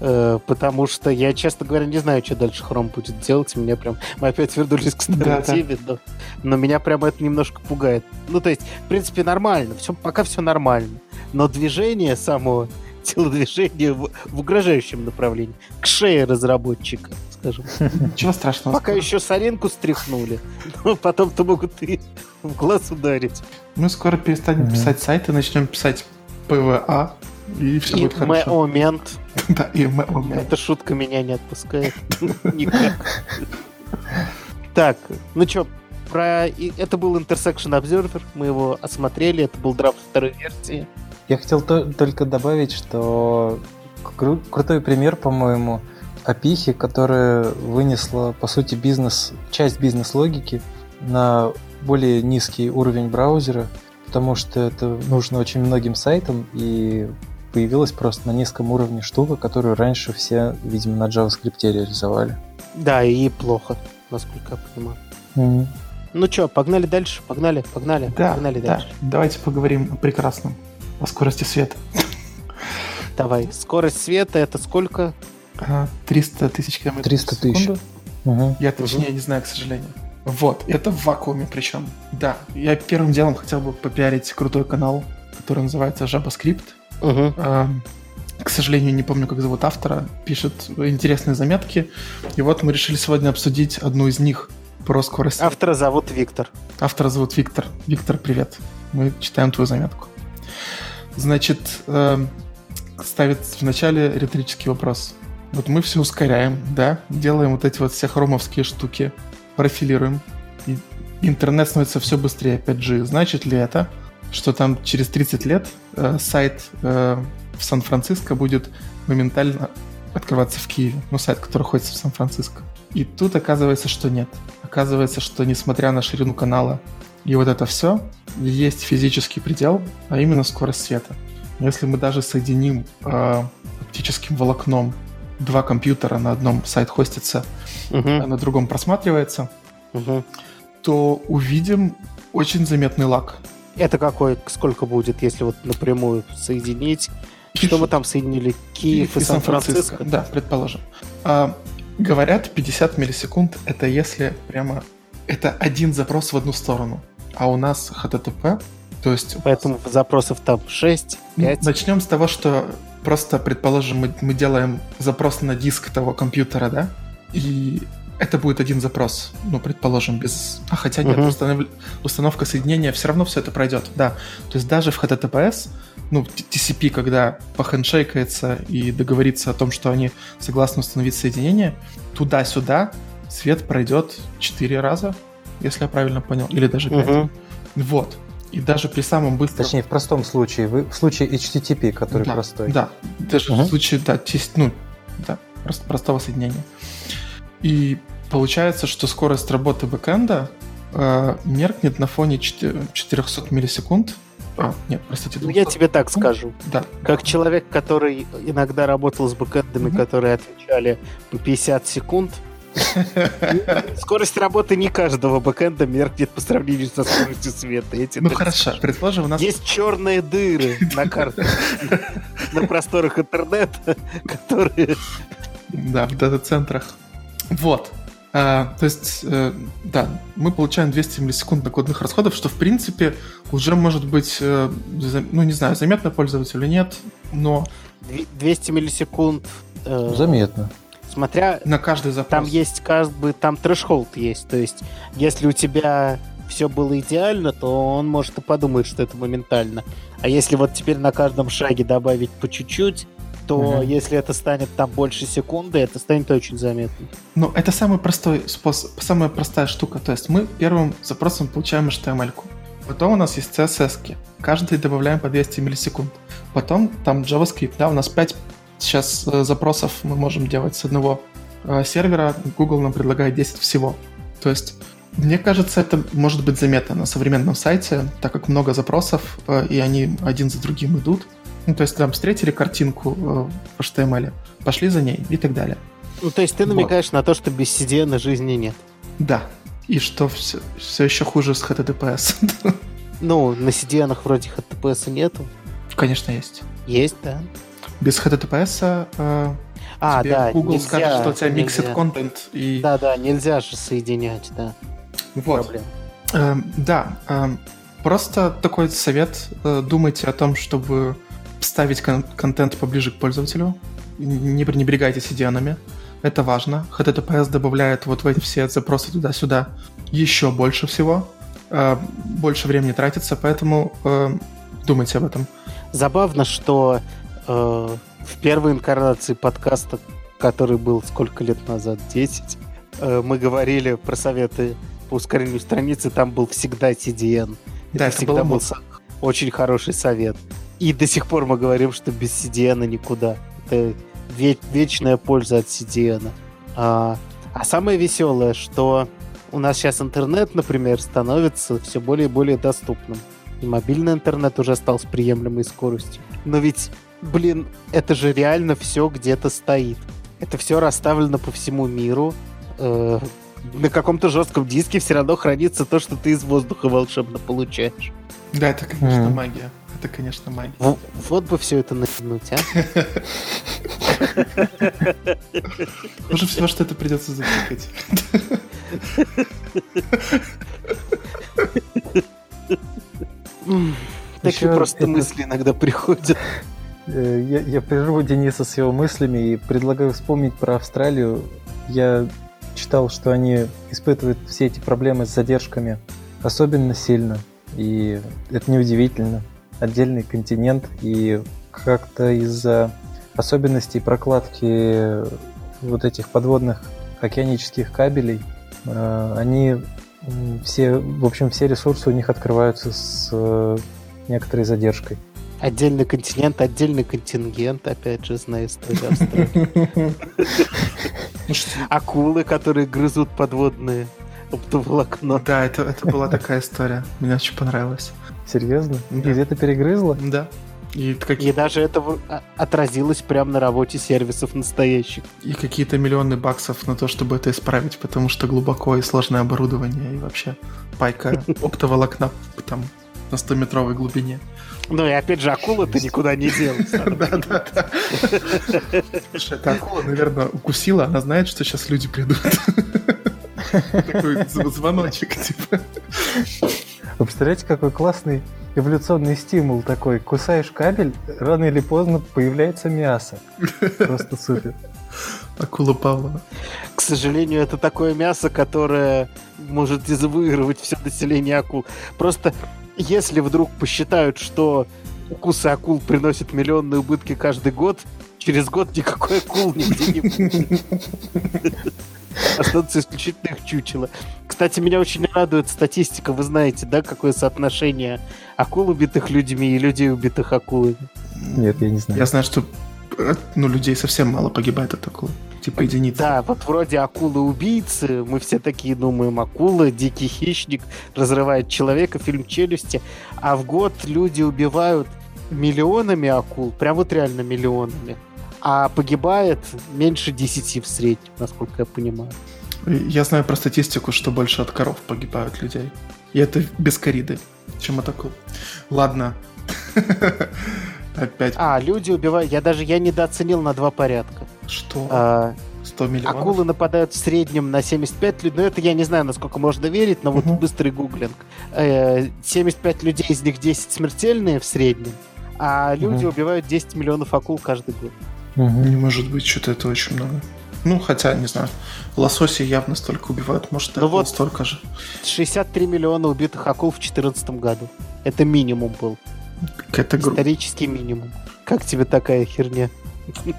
Э, потому что я, честно говоря, не знаю, что дальше Chrome будет делать. Меня прям... Мы опять вернулись к старой Да, да. теме, но, но меня прямо это немножко пугает. Ну, то есть, в принципе, нормально. Все, пока все нормально. Но движение само, телодвижение в, в угрожающем направлении. К шее разработчика, скажем. Ничего страшного. Пока еще соринку стряхнули, но потом-то могут и в глаз ударить. Мы скоро перестанем писать сайты, начнем писать PWA, и все И будет хорошо. момент. Да, и момент. Эта шутка меня не отпускает. Никак. Так, ну что, про... Это был Intersection Observer, мы его осмотрели, это был драфт второй версии. Я хотел то- только добавить, что кру- крутой пример, по-моему, опихи, которая вынесла, по сути, бизнес, часть бизнес-логики на более низкий уровень браузера, потому что это нужно очень многим сайтам, и появилась просто на низком уровне штука, которую раньше все, видимо, на JavaScript реализовали. Да, и плохо, насколько я понимаю. Ну что, погнали дальше, погнали, погнали, Да, погнали да. дальше. Давайте поговорим о прекрасном, о скорости света. Давай, скорость света это сколько? А, 300 тысяч километров 300 в секунду. тысяч. Мгм. Я точнее не знаю, к сожалению. Вот, это в вакууме причем. Да, я первым делом хотел бы попиарить крутой канал, который называется JavaScript. Угу. А, К сожалению, не помню, как зовут автора. Пишет интересные заметки. И вот мы решили сегодня обсудить одну из них про скорость. Автора зовут Виктор. Автора зовут Виктор. Виктор, привет. Мы читаем твою заметку. Значит, эм, ставит в начале риторический вопрос. Вот мы все ускоряем, да, делаем вот эти вот все хромовские штуки, профилируем, и интернет становится все быстрее 5G. Значит ли это, что там через 30 лет э, сайт э, в Сан-Франциско будет моментально открываться в Киеве? Ну, сайт, который находится в Сан-Франциско. И тут оказывается, что нет. Оказывается, что несмотря на ширину канала и вот это все, есть физический предел, а именно скорость света. Если мы даже соединим э, оптическим волокном два компьютера, на одном сайт хостится, а Угу. на другом просматривается, Угу. то увидим очень заметный лаг. Это какой, сколько будет, если вот напрямую соединить? Что Пишут. мы там соединили? Киев и Сан-Франциско? Да, предположим. А, говорят, 50 миллисекунд это если прямо это один запрос в одну сторону. А у нас HTTP, то есть Поэтому запросов там 6, 5. Начнем с того, что просто, предположим, мы, мы делаем запрос на диск того компьютера, да? И это будет один запрос, ну, предположим, без... А хотя нет, Мгм. установ- установка соединения, все равно все это пройдет, да. То есть даже в HTTPS, ну, TCP, когда похендшейкается и договорится о том, что они согласны установить соединение, туда-сюда свет пройдет 4 раза, если я правильно понял, или даже 5. Мгм. Вот. И даже при самом быстром... Точнее, в простом случае, вы, в случае HTTP, который да, простой. Да, даже Мгм. в случае, да, ну, да, просто простого соединения. И получается, что скорость работы бэкэнда э, меркнет на фоне чте- 400 миллисекунд. А, нет, простите, Ну, я 200. тебе так скажу. Да, Как человек, который иногда работал с бэкэндами, Мгм. которые отвечали по 50 секунд, скорость работы не каждого бэкэнда меркнет по сравнению со скоростью света. Тебе ну хорошо, предположим, у нас... Есть черные дыры на карте, на просторах интернета, которые... Да, в дата-центрах. Вот. А, то есть, э, да, мы получаем 200 миллисекунд накладных расходов, что, в принципе, уже может быть, э, за- ну, не знаю, заметно пользователю или нет, но Дви- 200 миллисекунд. э, Заметно. Смотря на каждый запрос. Там есть как бы там трэшхолд есть. То есть, если у тебя все было идеально, то он может и подумать, что это моментально. А если вот теперь на каждом шаге добавить по чуть-чуть, то Мгм. если это станет там больше секунды, это станет очень заметно. Ну, это самый простой способ, самая простая штука. То есть мы первым запросом получаем HTML-ку. Потом у нас есть CSS. -ки. Каждый добавляем по 200 миллисекунд. Потом там JavaScript. Да, у нас 5 сейчас э, запросов мы можем делать с одного э, сервера. Google нам предлагает 10 всего. То есть мне кажется, это может быть заметно на современном сайте, так как много запросов, э, и они один за другим идут. Ну, то есть там встретили картинку э, в HTML, пошли за ней и так далее. Ну, то есть ты намекаешь вот. на то, что без CDN жизни нет. Да. И что все, все еще хуже с HTTPS. Ну, на CDN вроде HTTPS нету. Конечно, есть. Есть, да. Без HTTPS э, а, да, Google нельзя, скажет, что у тебя нельзя. mixed content и... Да, да, нельзя же соединять, да. Вот. Проблем. Эм, да, эм, просто такой совет. Э, думайте о том, чтобы ставить кон- контент поближе к пользователю. Не пренебрегайте CDN-ами. Это важно. HTTPS добавляет вот в эти все запросы туда-сюда еще больше всего. Э, больше времени тратится, поэтому э, думайте об этом. Забавно, что э, в первой инкарнации подкаста, который был сколько лет назад, 10, э, мы говорили про советы по ускорению страницы, там был всегда CDN. Да, это это всегда был са- очень хороший совет. И до сих пор мы говорим, что без CDN никуда. Это ве- вечная польза от CDN. А, а самое веселое, что у нас сейчас интернет, например, становится все более и более доступным. И мобильный интернет уже стал с приемлемой скоростью. Но ведь, блин, это же реально все где-то стоит. Это все расставлено по всему миру. Э, на каком-то жестком диске все равно хранится то, что ты из воздуха волшебно получаешь. Да, это, конечно, Мгм. магия. Это, конечно, магия. В- вот бы все это натянуть, а? Хуже всего, что это придется запикать. Такие просто мысли иногда приходят. Э, Я, я прерву Дениса с его мыслями и предлагаю вспомнить про Австралию. Я читал, что они испытывают все эти проблемы с задержками особенно сильно. И это неудивительно. Отдельный континент, и как-то из-за особенностей прокладки вот этих подводных океанических кабелей э, они все, в общем, все ресурсы у них открываются с э, некоторой задержкой. Отдельный континент, отдельный контингент, опять же, знаю историю Австралии. Что- Акулы, которые грызут подводные оптоволокно. Да, это, это была такая история. Мне очень понравилось. Серьезно? Да. И где-то перегрызло? Да. И, И какие, даже это а- отразилось прямо на работе сервисов настоящих. и какие-то миллионы баксов на то, чтобы это исправить, потому что глубоко и сложное оборудование, и вообще пайка оптоволокна там на 100-метровой глубине. Ну и опять же, акула-то никуда не делась. Да-да-да. Слушай, эта акула, наверное, укусила, она знает, что сейчас люди придут. Такой зв- звоночек, типа. Вы представляете, какой классный эволюционный стимул такой. Кусаешь кабель, рано или поздно появляется мясо. Просто супер. Акула Павлова. К сожалению, это такое мясо, которое может дезавуировать все население акул. Просто если вдруг посчитают, что укусы акул приносят миллионные убытки каждый год, через год никакой акул нигде не будет. Останутся исключительно их чучело. Кстати, меня очень радует статистика. Вы знаете, да, какое соотношение акул, убитых людьми, и людей, убитых акулами? Нет, я не знаю. Я знаю, что э, ну, людей совсем мало погибает от акулы. Типа единицы. Да, вот вроде акулы-убийцы, мы все такие думаем, акула, дикий хищник, разрывает человека, фильм «Челюсти», а в год люди убивают миллионами акул, прям вот реально миллионами, а погибает меньше 10 в среднем, насколько я понимаю. Я знаю про статистику, что больше от коров погибают людей. И это без кориды, чем от акул. Ладно. Опять. А, люди убивают, я даже я недооценил на два порядка. Что? А, 100 миллионов? акулы нападают в среднем на 75 людей, ну это я не знаю, насколько можно верить, но вот Мгм. быстрый гуглинг. Э, 75 людей, из них 10 смертельные в среднем, а люди Мгм. убивают 10 миллионов акул каждый год. Мгм. Не может быть, что-то это очень много. Ну, хотя, не знаю. Лососи явно столько убивают, может, Ну вот. столько же. 63 миллиона убитых акул в 2014 году. Это минимум был. Какая-то гру- Исторический минимум. Как тебе такая херня?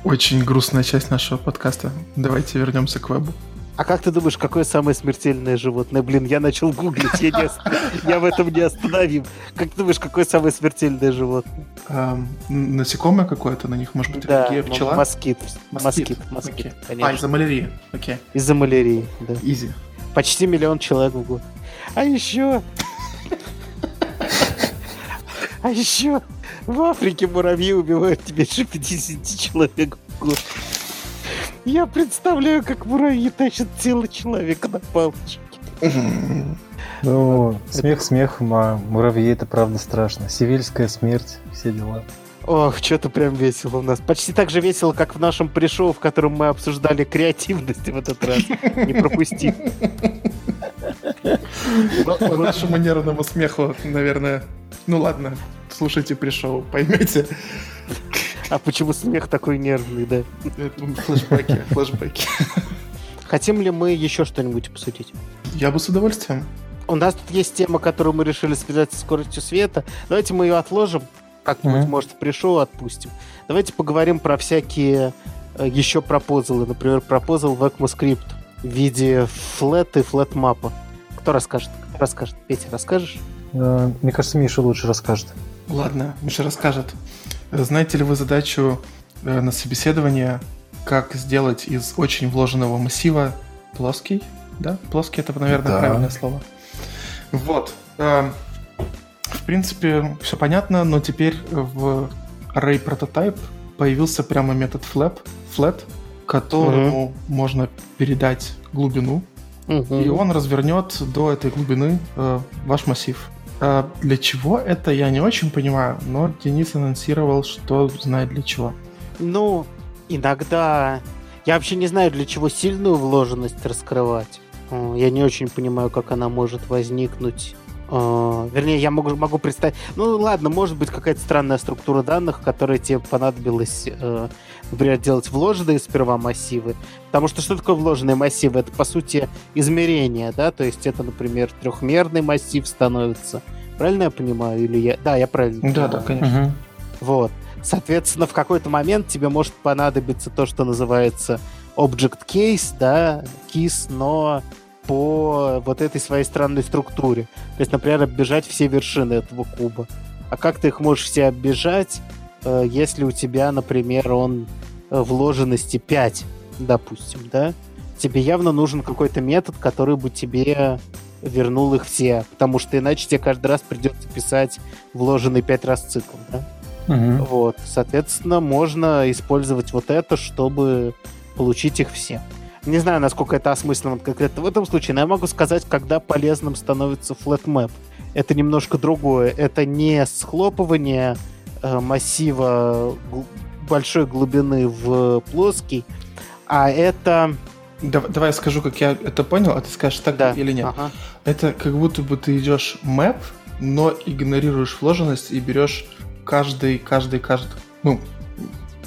очень грустная часть нашего подкаста. Давайте вернемся к вебу. А как ты думаешь, какое самое смертельное животное? Блин, я начал гуглить, я, не ост- я в этом не остановим. Как ты думаешь, какое самое смертельное животное? Н- насекомое какое-то на них, может быть, Да, аллергия, пчела? москит. Москит, москит, конечно. А, из-за малярии. Окей. Из-за малярии, да. Изи. Почти миллион человек в год. А еще... А еще в Африке муравьи убивают тебе меньше 50 человек в год. Я представляю, как муравьи тащат тело человека на палочке. Ну, смех смехом, а муравьи это правда страшно. Сивильская смерть, все дела. Ох, что-то прям весело у нас. Почти так же весело, как в нашем пришоу, в котором мы обсуждали креативность в этот раз. Не пропусти. По по нашему нервному смеху, наверное. Ну ладно, слушайте пришел, поймете. А почему смех такой нервный, да? Это Флэшбэки, флэшбэки. Хотим ли мы еще что-нибудь обсудить? Я бы с удовольствием. У нас тут есть тема, которую мы решили связать со скоростью света. Давайте мы ее отложим. Как-нибудь, Мгм. может, пришел отпустим. Давайте поговорим про всякие э, еще пропозалы. Например, пропозал в ECMAScript в виде флет и флет-мапа. Кто расскажет? Кто расскажет? Петя, расскажешь? Э, Мне кажется, Миша лучше расскажет. Ладно, Миша расскажет. Знаете ли вы задачу э, на собеседование, как сделать из очень вложенного массива плоский? Да? Плоский это, наверное, Да. правильное слово. Вот. э, В принципе, все понятно, но теперь в Array Prototype появился прямо метод flap, flat, которому можно передать глубину, и он развернет до этой глубины э, ваш массив. А для чего это, я не очень понимаю, но Денис анонсировал, что знает для чего. Ну, иногда... Я вообще не знаю, для чего сильную вложенность раскрывать. Э, Я не очень понимаю, как она может возникнуть. Э, Вернее, я могу, могу представить... Ну, ладно, может быть какая-то странная структура данных, которая тебе понадобилось, э, например, делать вложенные сперва массивы. Потому что что такое вложенные массивы? Это, по сути, измерение, да? То есть это, например, трехмерный массив становится. Правильно я понимаю? Или я... Да, я правильно Да, понимаю. да, конечно. Вот. Соответственно, в какой-то момент тебе может понадобиться то, что называется object case, да, KISS, но по вот этой своей странной структуре. То есть, например, оббежать все вершины этого куба. А как ты их можешь все оббежать, если у тебя, например, он э, вложенности 5, допустим, да? Тебе явно нужен какой-то метод, который бы тебе вернул их все, потому что иначе тебе каждый раз придется писать вложенный 5 раз цикл, да? Мгм. Вот, соответственно, можно использовать вот это, чтобы получить их все. Не знаю, насколько это осмысленно конкретно в этом случае, но я могу сказать, когда полезным становится flatmap. Это немножко другое. Это не схлопывание э, массива гл- большой глубины в плоский, а это... Дав- Давай я скажу, как я это понял, а ты скажешь так Да. или нет. Ага. Это как будто бы ты идешь map, но игнорируешь вложенность и берешь каждый, каждый, каждый, ну,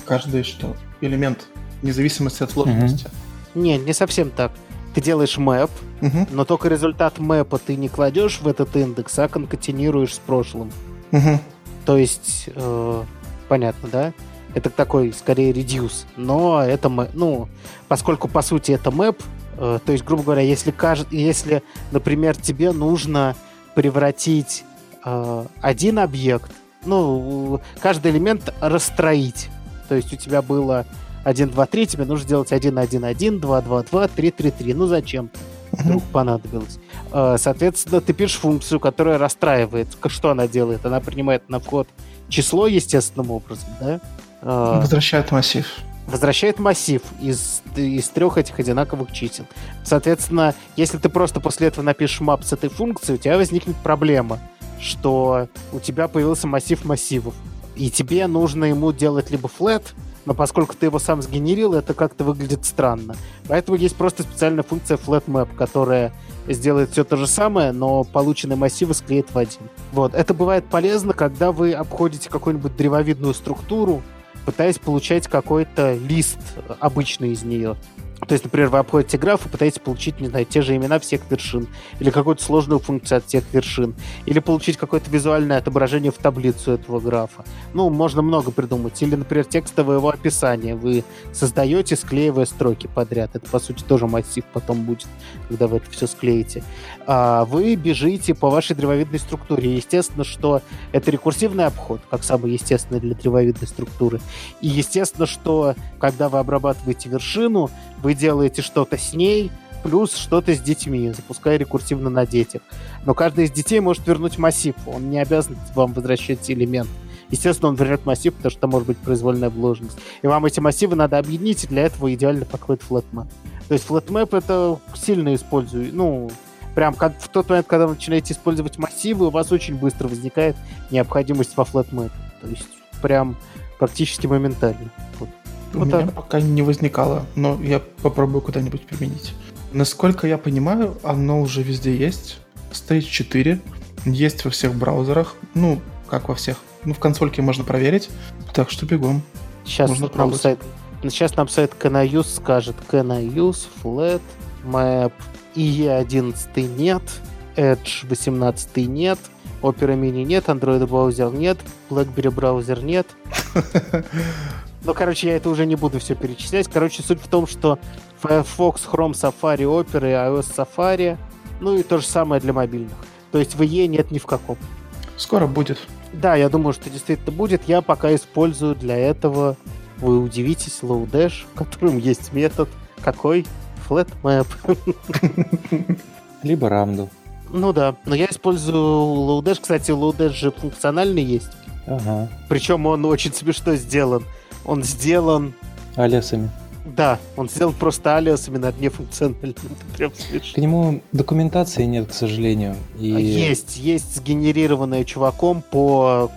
каждый что? Элемент, вне зависимости от вложенности. Не, не совсем так. Ты делаешь мэп, Мгм, но только результат мэпа ты не кладешь в этот индекс, а конкатинируешь с прошлым. мгм. То есть, э, понятно, да? Это такой, скорее, reduce. Но это, мэ- ну, поскольку, по сути, это мэп, э, то есть, грубо говоря, если, кажд... если например, тебе нужно превратить э, один объект, ну, каждый элемент расстроить. То есть у тебя было 1, 2, 3, тебе нужно сделать 1, 1, 1, 2, 2, 2, 3, 3, 3. Ну, зачем? Вдруг понадобилось. Э, Соответственно, ты пишешь функцию, которая расстраивает. Что она делает? Она принимает на вход число естественным образом, да? Э, Возвращает массив. возвращает массив из, из трех этих одинаковых чисел. Соответственно, если ты просто после этого напишешь map с этой функцией, у тебя возникнет проблема, что у тебя появился массив массивов. И тебе нужно ему делать либо flat, но поскольку ты его сам сгенерил, это как-то выглядит странно. Поэтому есть просто специальная функция flatMap, которая сделает все то же самое, но полученные массивы склеит в один. Вот. Это бывает полезно, когда вы обходите какую-нибудь древовидную структуру, пытаясь получать какой-то лист обычный из нее. То есть, например, вы обходите граф и пытаетесь получить, не знаю, те же имена всех вершин, или какую-то сложную функцию от всех вершин, или получить какое-то визуальное отображение в таблицу этого графа. Ну, можно много придумать. Или, например, текстовое его описание вы создаете, склеивая строки подряд. Это, по сути, тоже массив потом будет, когда вы это все склеите. А вы бежите по вашей древовидной структуре. Естественно, что это рекурсивный обход, как самый естественный для древовидной структуры. И естественно, что когда вы обрабатываете вершину, вы делаете что-то с ней, плюс что-то с детьми, запуская рекурсивно на детях. Но каждый из детей может вернуть массив, он не обязан вам возвращать элемент. Естественно, он вернет массив, потому что там может быть произвольная вложенность. И вам эти массивы надо объединить, и для этого идеально подходит flatMap. То есть flatMap это сильно использую, ну, прям как в тот момент, когда вы начинаете использовать массивы, у вас очень быстро возникает необходимость во flatMap 'е. То есть прям практически моментально. Вот. У вот меня так. пока не возникало, но я попробую куда-нибудь применить. Насколько я понимаю, оно уже везде есть. Stage 4 есть во всех браузерах. Ну, как во всех. Ну, в консольке можно проверить. Так что бегом. Сейчас можно нам сайт, сейчас нам сайт CanIuse скажет CanIuse, Flat, Map, IE11 нет, Edge 18 нет, Opera Mini нет, Android браузер нет, BlackBerry браузер нет. Ну, короче, я это уже не буду все перечислять. Короче, суть в том, что Firefox, Chrome, Safari, Opera и iOS Safari, ну и то же самое для мобильных. То есть в IE нет ни в каком. Скоро будет. Да, я думаю, что действительно будет. Я пока использую для этого, вы удивитесь, Lodash, в котором есть метод. Какой? FlatMap. Либо Ramdu. Ну да, но я использую Lodash. Кстати, Lodash же функциональный есть. Ага. Причем он очень смешно сделан. Он сделан... Алиасами. Да, он сделан просто алиасами над нефункциональным. прям смешно. К нему документации нет, к сожалению. И... Есть, есть сгенерированная чуваком по,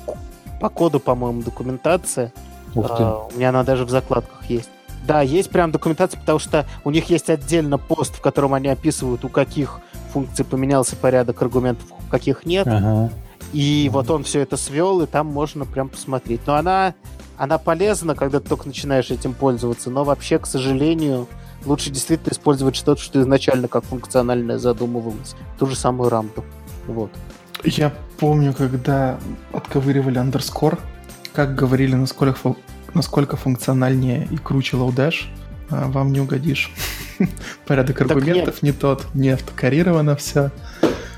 по коду, по-моему, документация. Ух ты. А, у меня она даже в закладках есть. Да, есть прям документация, потому что у них есть отдельно пост, в котором они описывают, у каких функций поменялся порядок аргументов, у каких нет. Ага. И вот он все это свел, и там можно прям посмотреть. Но она она полезна, когда ты только начинаешь этим пользоваться, но вообще, к сожалению, лучше действительно использовать что-то, что изначально как функциональное задумывалось. Ту же самую рамку. Вот. Я помню, когда отковыривали андерскор, как говорили, насколько, насколько функциональнее и круче Lodash, а вам не угодишь. Порядок аргументов не тот, не автокорировано все.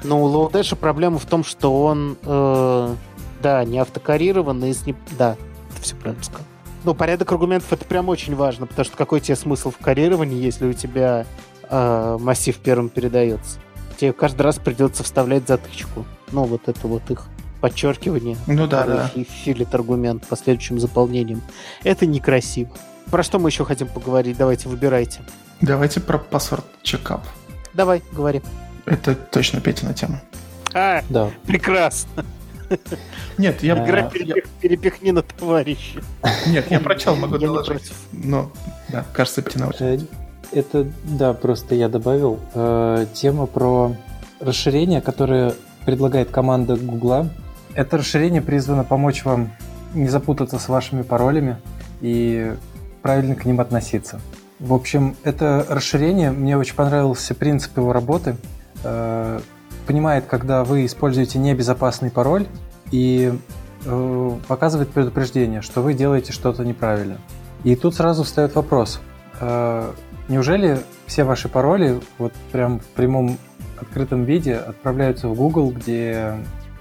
Но у Lodash проблема в том, что он, э, да, не автокорирован, и с не... да, все правильно сказал. Ну, порядок аргументов это прям очень важно, потому что какой тебе смысл в коррировании, если у тебя э, массив первым передается? Тебе каждый раз придется вставлять затычку. Ну, вот это вот их подчеркивание. Ну да, да. И филит аргумент последующим заполнением. Это некрасиво. Про что мы еще хотим поговорить? Давайте, выбирайте. Давайте про паспорт чекап. Давай, говори. Это точно Петина тема. А, да. прекрасно. Нет, я... Игра перепихни на товарища. Нет, я прочел, могу доложить. Но, да, кажется, Птина э, Это, да, просто я добавил. Э, тема про расширение, которое предлагает команда Гугла. Это расширение призвано помочь вам не запутаться с вашими паролями и правильно к ним относиться. В общем, это расширение, мне очень понравился принцип его работы. Э, понимает, когда вы используете небезопасный пароль и э, показывает предупреждение, что вы делаете что-то неправильно. И тут сразу встает вопрос, э, неужели все ваши пароли вот прям в прямом открытом виде отправляются в Google, где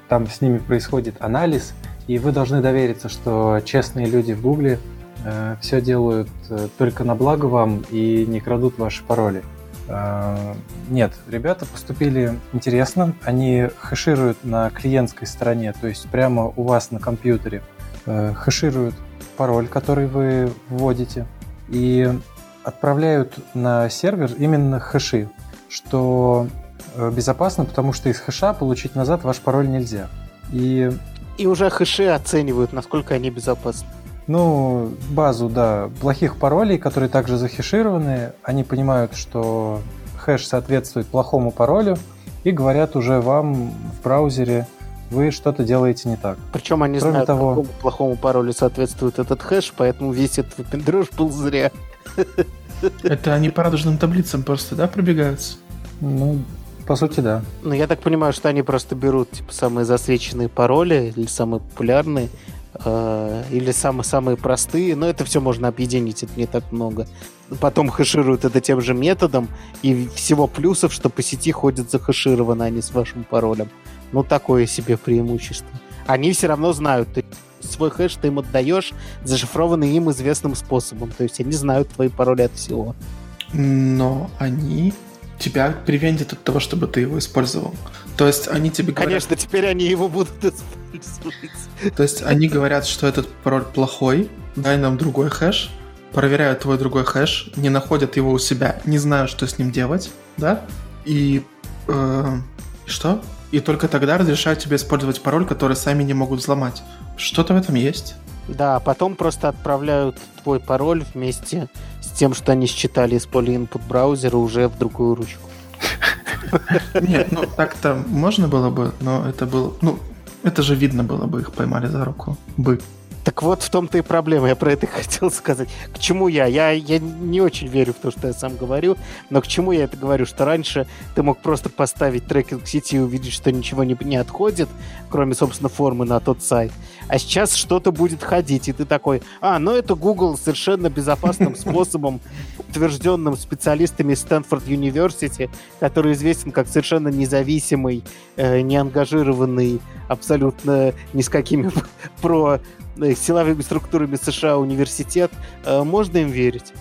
там с ними происходит анализ, и вы должны довериться, что честные люди в Google э, все делают э, только на благо вам и не крадут ваши пароли. Э, нет, ребята поступили интересно. Они хэшируют на клиентской стороне, то есть прямо у вас на компьютере э, хэшируют пароль, который вы вводите, и отправляют на сервер именно хэши, что э, безопасно, потому что из хэша получить назад ваш пароль нельзя. И, и уже хэши оценивают, насколько они безопасны. Ну, базу, да, плохих паролей, которые также захешированы, они понимают, что хэш соответствует плохому паролю, и говорят уже вам в браузере, вы что-то делаете не так. Причем они Кроме знают, того... какому плохому паролю соответствует этот хэш, поэтому весь этот выпендреж был зря. Это они по радужным таблицам просто, да, пробегаются? Ну, по сути, да. Ну, я так понимаю, что они просто берут, типа, самые засвеченные пароли или самые популярные, э, или самые-самые простые, но это все можно объединить, это не так много. Потом хэшируют это тем же методом, и всего плюсов, что по сети ходят захешированно, а не с вашим паролем. Ну, такое себе преимущество. Они все равно знают, ты свой хэш ты им отдаешь, зашифрованный им известным способом. То есть они знают твои пароли от всего. Но они тебя привентят от того, чтобы ты его использовал. То есть они тебе говорят... Конечно, теперь они его будут использовать. То есть они говорят, что этот пароль плохой, дай нам другой хэш, проверяют твой другой хэш, не находят его у себя, не знают, что с ним делать, да? И э, что? И только тогда разрешают тебе использовать пароль, который сами не могут взломать. Что-то в этом есть. Да, потом просто отправляют твой пароль вместе с тем, что они считали из поля input браузера уже в другую ручку. Нет, ну так-то можно было бы, но это было... Ну, это же видно было бы, их поймали за руку. Бы. Так вот в том-то и проблема, я про это хотел сказать. К чему я? я? Я не очень верю в то, что я сам говорю, но к чему я это говорю? Что раньше ты мог просто поставить трекинг сети и увидеть, что ничего не, не отходит, кроме, собственно, формы на тот сайт. А сейчас что-то будет ходить, и ты такой, а, ну это Google совершенно безопасным способом, утвержденным специалистами Стэнфорд University, который известен как совершенно независимый, э, неангажированный, абсолютно ни с какими про Э, силовыми структурами США университет, э, можно им верить?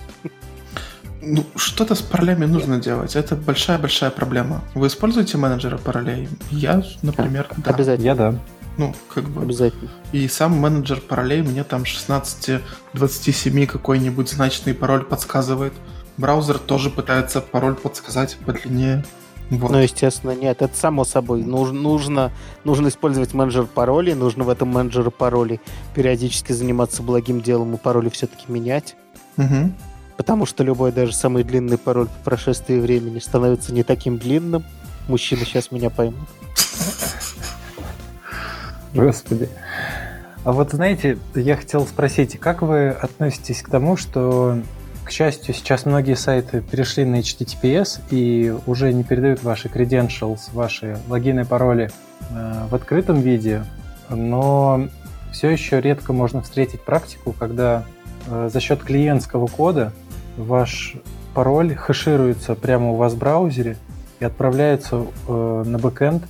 Ну, что-то с паролями нужно делать. Это большая-большая проблема. Вы используете менеджера паролей? Я, например, да. Обязательно. Я да. Ну, как бы. Обязательно. И сам менеджер паролей мне там 16-27 какой-нибудь значный пароль подсказывает. Браузер тоже пытается пароль подсказать подлиннее. Вот. Ну, естественно, нет, это само собой. Нужно, нужно, нужно использовать менеджер паролей, нужно в этом менеджере паролей периодически заниматься благим делом и пароли все-таки менять. Угу. Потому что любой, даже самый длинный пароль по прошествии времени становится не таким длинным. Мужчины сейчас меня поймут. Господи. А вот знаете, я хотел спросить, как вы относитесь к тому, что к счастью, сейчас многие сайты перешли на HTTPS и уже не передают ваши credentials, ваши логины пароли э, в открытом виде, но все еще редко можно встретить практику, когда э, за счет клиентского кода ваш пароль хэшируется прямо у вас в браузере и отправляется э, на бэкэнд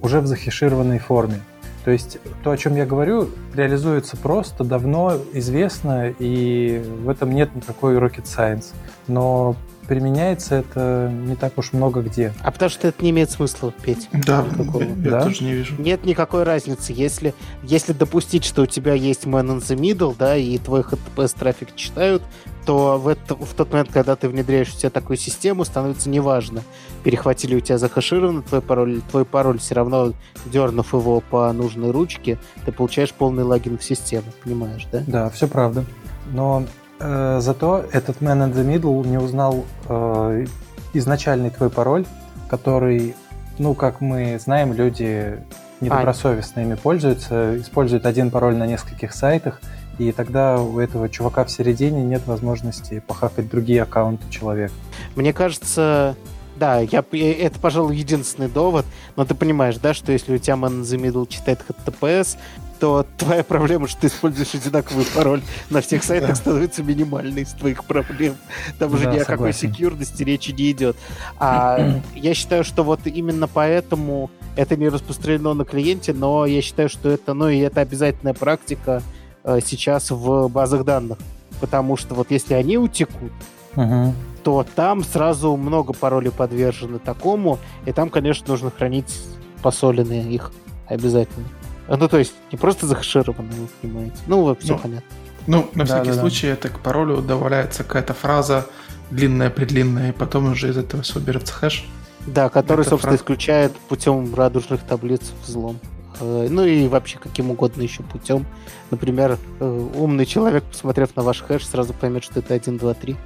уже в захешированной форме. То есть то, о чем я говорю, реализуется просто, давно известно, и в этом нет никакой rocket science. Но применяется это не так уж много где. А потому что это не имеет смысла петь. Да, никакого. я, да? тоже не вижу. Нет никакой разницы. Если, если допустить, что у тебя есть man in the middle, да, и твой HTTPS трафик читают, то в, это, в тот момент, когда ты внедряешь у себя такую систему, становится неважно, перехватили у тебя захешированный твой пароль, твой пароль все равно, дернув его по нужной ручке, ты получаешь полный логин в систему, понимаешь, да? Да, все правда. Но зато этот man in the middle не узнал э, изначальный твой пароль, который, ну, как мы знаем, люди недобросовестно ими пользуются, используют один пароль на нескольких сайтах, и тогда у этого чувака в середине нет возможности похакать другие аккаунты человека. Мне кажется, да, я, это, пожалуй, единственный довод, но ты понимаешь, да, что если у тебя Man the Middle читает HTTPS, то твоя проблема, что ты используешь одинаковый пароль на всех сайтах, становится минимальной из твоих проблем. Там уже ни о какой секьюрности речи не идет. А я считаю, что вот именно поэтому это не распространено на клиенте, но я считаю, что это, ну и это обязательная практика Э, сейчас в базах данных. Потому что вот если они утекут, угу. то там сразу много паролей подвержены такому, и там, конечно, нужно хранить посоленные их обязательно. Ну, то есть не просто захешированные, вы понимаете. Ну, все ну, понятно. Ну, на да, всякий да, случай, да. это к паролю добавляется какая-то фраза длинная-предлинная, и потом уже из этого все берется хэш. Да, который, это собственно, фраза... исключает путем радужных таблиц взлом. Э, ну и вообще каким угодно еще путем. Например, э, умный человек, посмотрев на ваш хэш, сразу поймет, что это 1, 2, 3.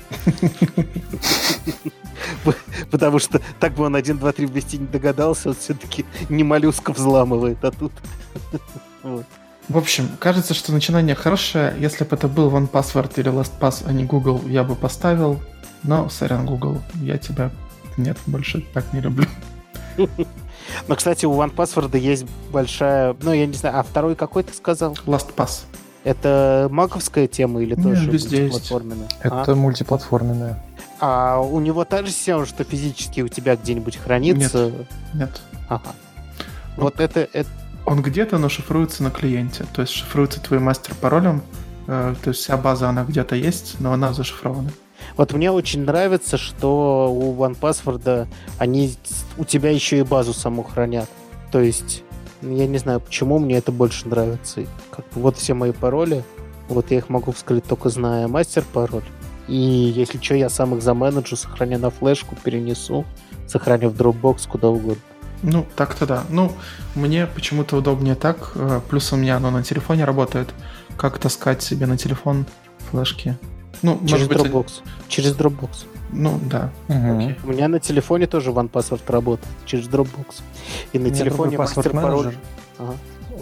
Потому что так бы он 1, 2, 3 вместе не догадался, он все-таки не моллюска взламывает, а тут... В общем, кажется, что начинание хорошее. Если бы это был OnePassword или LastPass, а не Google, я бы поставил. Но, сорян, Google, я тебя нет, больше так не люблю. Но, кстати, у OnePassword есть большая... Ну, я не знаю, а второй какой ты сказал? LastPass. Это маковская тема или Нет, тоже везде мультиплатформенная? Это А? мультиплатформенная. А у него та же система, что физически у тебя где-нибудь хранится? Нет. Ага. Вот это, это... Он где-то, но шифруется на клиенте. То есть шифруется твоим мастер-паролем. э, То есть вся база, она где-то есть, но она зашифрована. Вот мне очень нравится, что у OnePassword они у тебя еще и базу саму хранят. То есть, я не знаю, почему мне это больше нравится. Как вот все мои пароли, вот я их могу вскрыть только зная мастер-пароль. И если что, я сам их заменеджу, сохраню на флешку, перенесу, сохраню в Dropbox, куда угодно. Ну, так-то да. Ну, мне почему-то удобнее так. э, Плюс у меня оно на телефоне работает. Как таскать себе на телефон флешки? Ну, Через может быть... Dropbox. Через Dropbox. Ну, да. Окей. У меня на телефоне тоже OnePassword работает через Dropbox. И на телефоне мастер-пароль. паспорт-менеджер. Ага.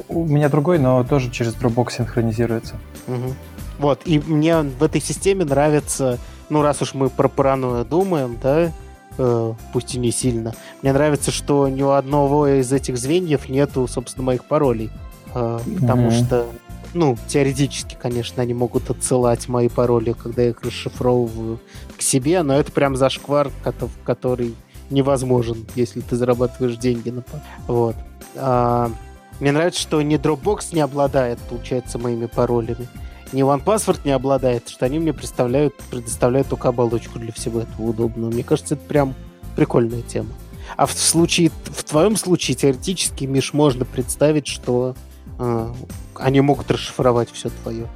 У меня другой, но тоже через Dropbox синхронизируется. Мгм. Вот, и мне в этой системе нравится, ну, раз уж мы про паранойю думаем, да, э, пусть и не сильно, мне нравится, что ни у одного из этих звеньев нету, собственно, моих паролей. Э, потому Мгм. что, ну, теоретически, конечно, они могут отсылать мои пароли, когда я их расшифровываю к себе, но это прям зашквар, кото- который невозможен, если ты зарабатываешь деньги на Вот. А, мне нравится, что ни Dropbox не обладает, получается, моими паролями, ни OnePassword не обладает, что они мне представляют, предоставляют только оболочку для всего этого удобного. Мне кажется, это прям прикольная тема. А в случае, в твоем случае, теоретически, Миш, можно представить, что э, они могут расшифровать все твое.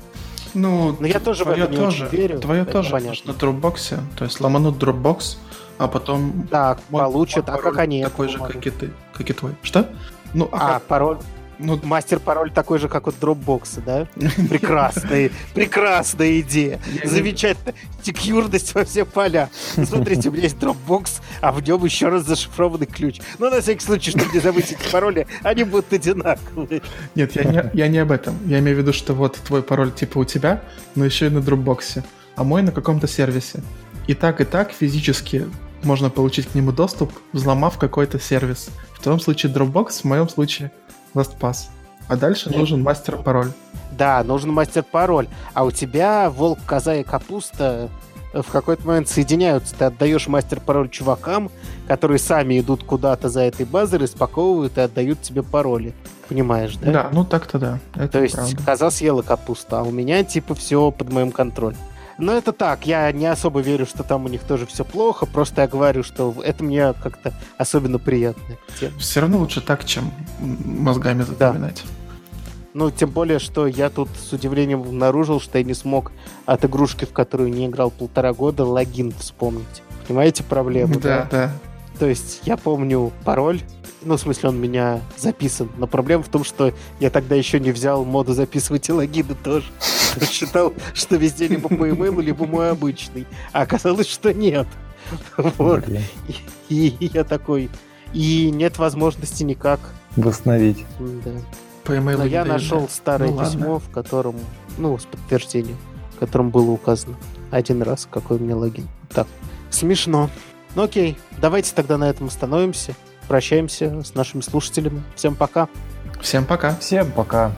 Ну, Но я тоже в это не тоже, очень верю, Твое это тоже понятно. на дропбоксе. То есть ломанут дропбокс, а потом... Так, мой- получат. А как они Такой же, как и ты. Как и твой. Что? Ну, а, А, как- пароль, ну, мастер-пароль такой же, как у Dropbox, да? Прекрасная, прекрасная идея. Замечательно. Секьюрность во все поля. Смотрите, у меня есть Dropbox, а в нем еще раз зашифрованный ключ. Ну, на всякий случай, чтобы не забыть эти пароли, они будут одинаковые. Нет, я не, я не об этом. Я имею в виду, что вот твой пароль типа у тебя, но еще и на дропбоксе, а мой на каком-то сервисе. И так, и так физически можно получить к нему доступ, взломав какой-то сервис. В твоем случае Dropbox, в моем случае LastPass. А дальше нужен мастер-пароль. Да, нужен мастер-пароль. А у тебя волк, коза и капуста э, в какой-то момент соединяются. Ты отдаешь мастер-пароль чувакам, которые сами идут куда-то за этой базой, распаковывают и отдают тебе пароли. Понимаешь, да? Да, ну так-то да. Это То есть правда. коза съела капусту, а у меня типа все под моим контролем. Но это так, я не особо верю, что там у них тоже все плохо, просто я говорю, что это мне как-то особенно приятно. Все равно лучше так, чем мозгами запоминать. Ну, тем более, что я тут с удивлением обнаружил, что я не смог от игрушки, в которую не играл полтора года, логин вспомнить. Понимаете проблему? Да, да. То есть я помню пароль, ну, в смысле, он у меня записан, но проблема в том, что я тогда еще не взял моду записывать и логины тоже. Считал, что везде либо мой email, либо мой обычный. А оказалось, что нет. Вот. И я такой... И нет возможности никак. Восстановить. Да. По email Но я нашел да. старое Ну ладно. письмо, в котором, ну, с подтверждением, в котором было указано один раз, какой у меня логин. Так, смешно. Ну окей, давайте тогда на этом остановимся. Прощаемся с нашими слушателями. Всем пока. Всем пока. Всем пока.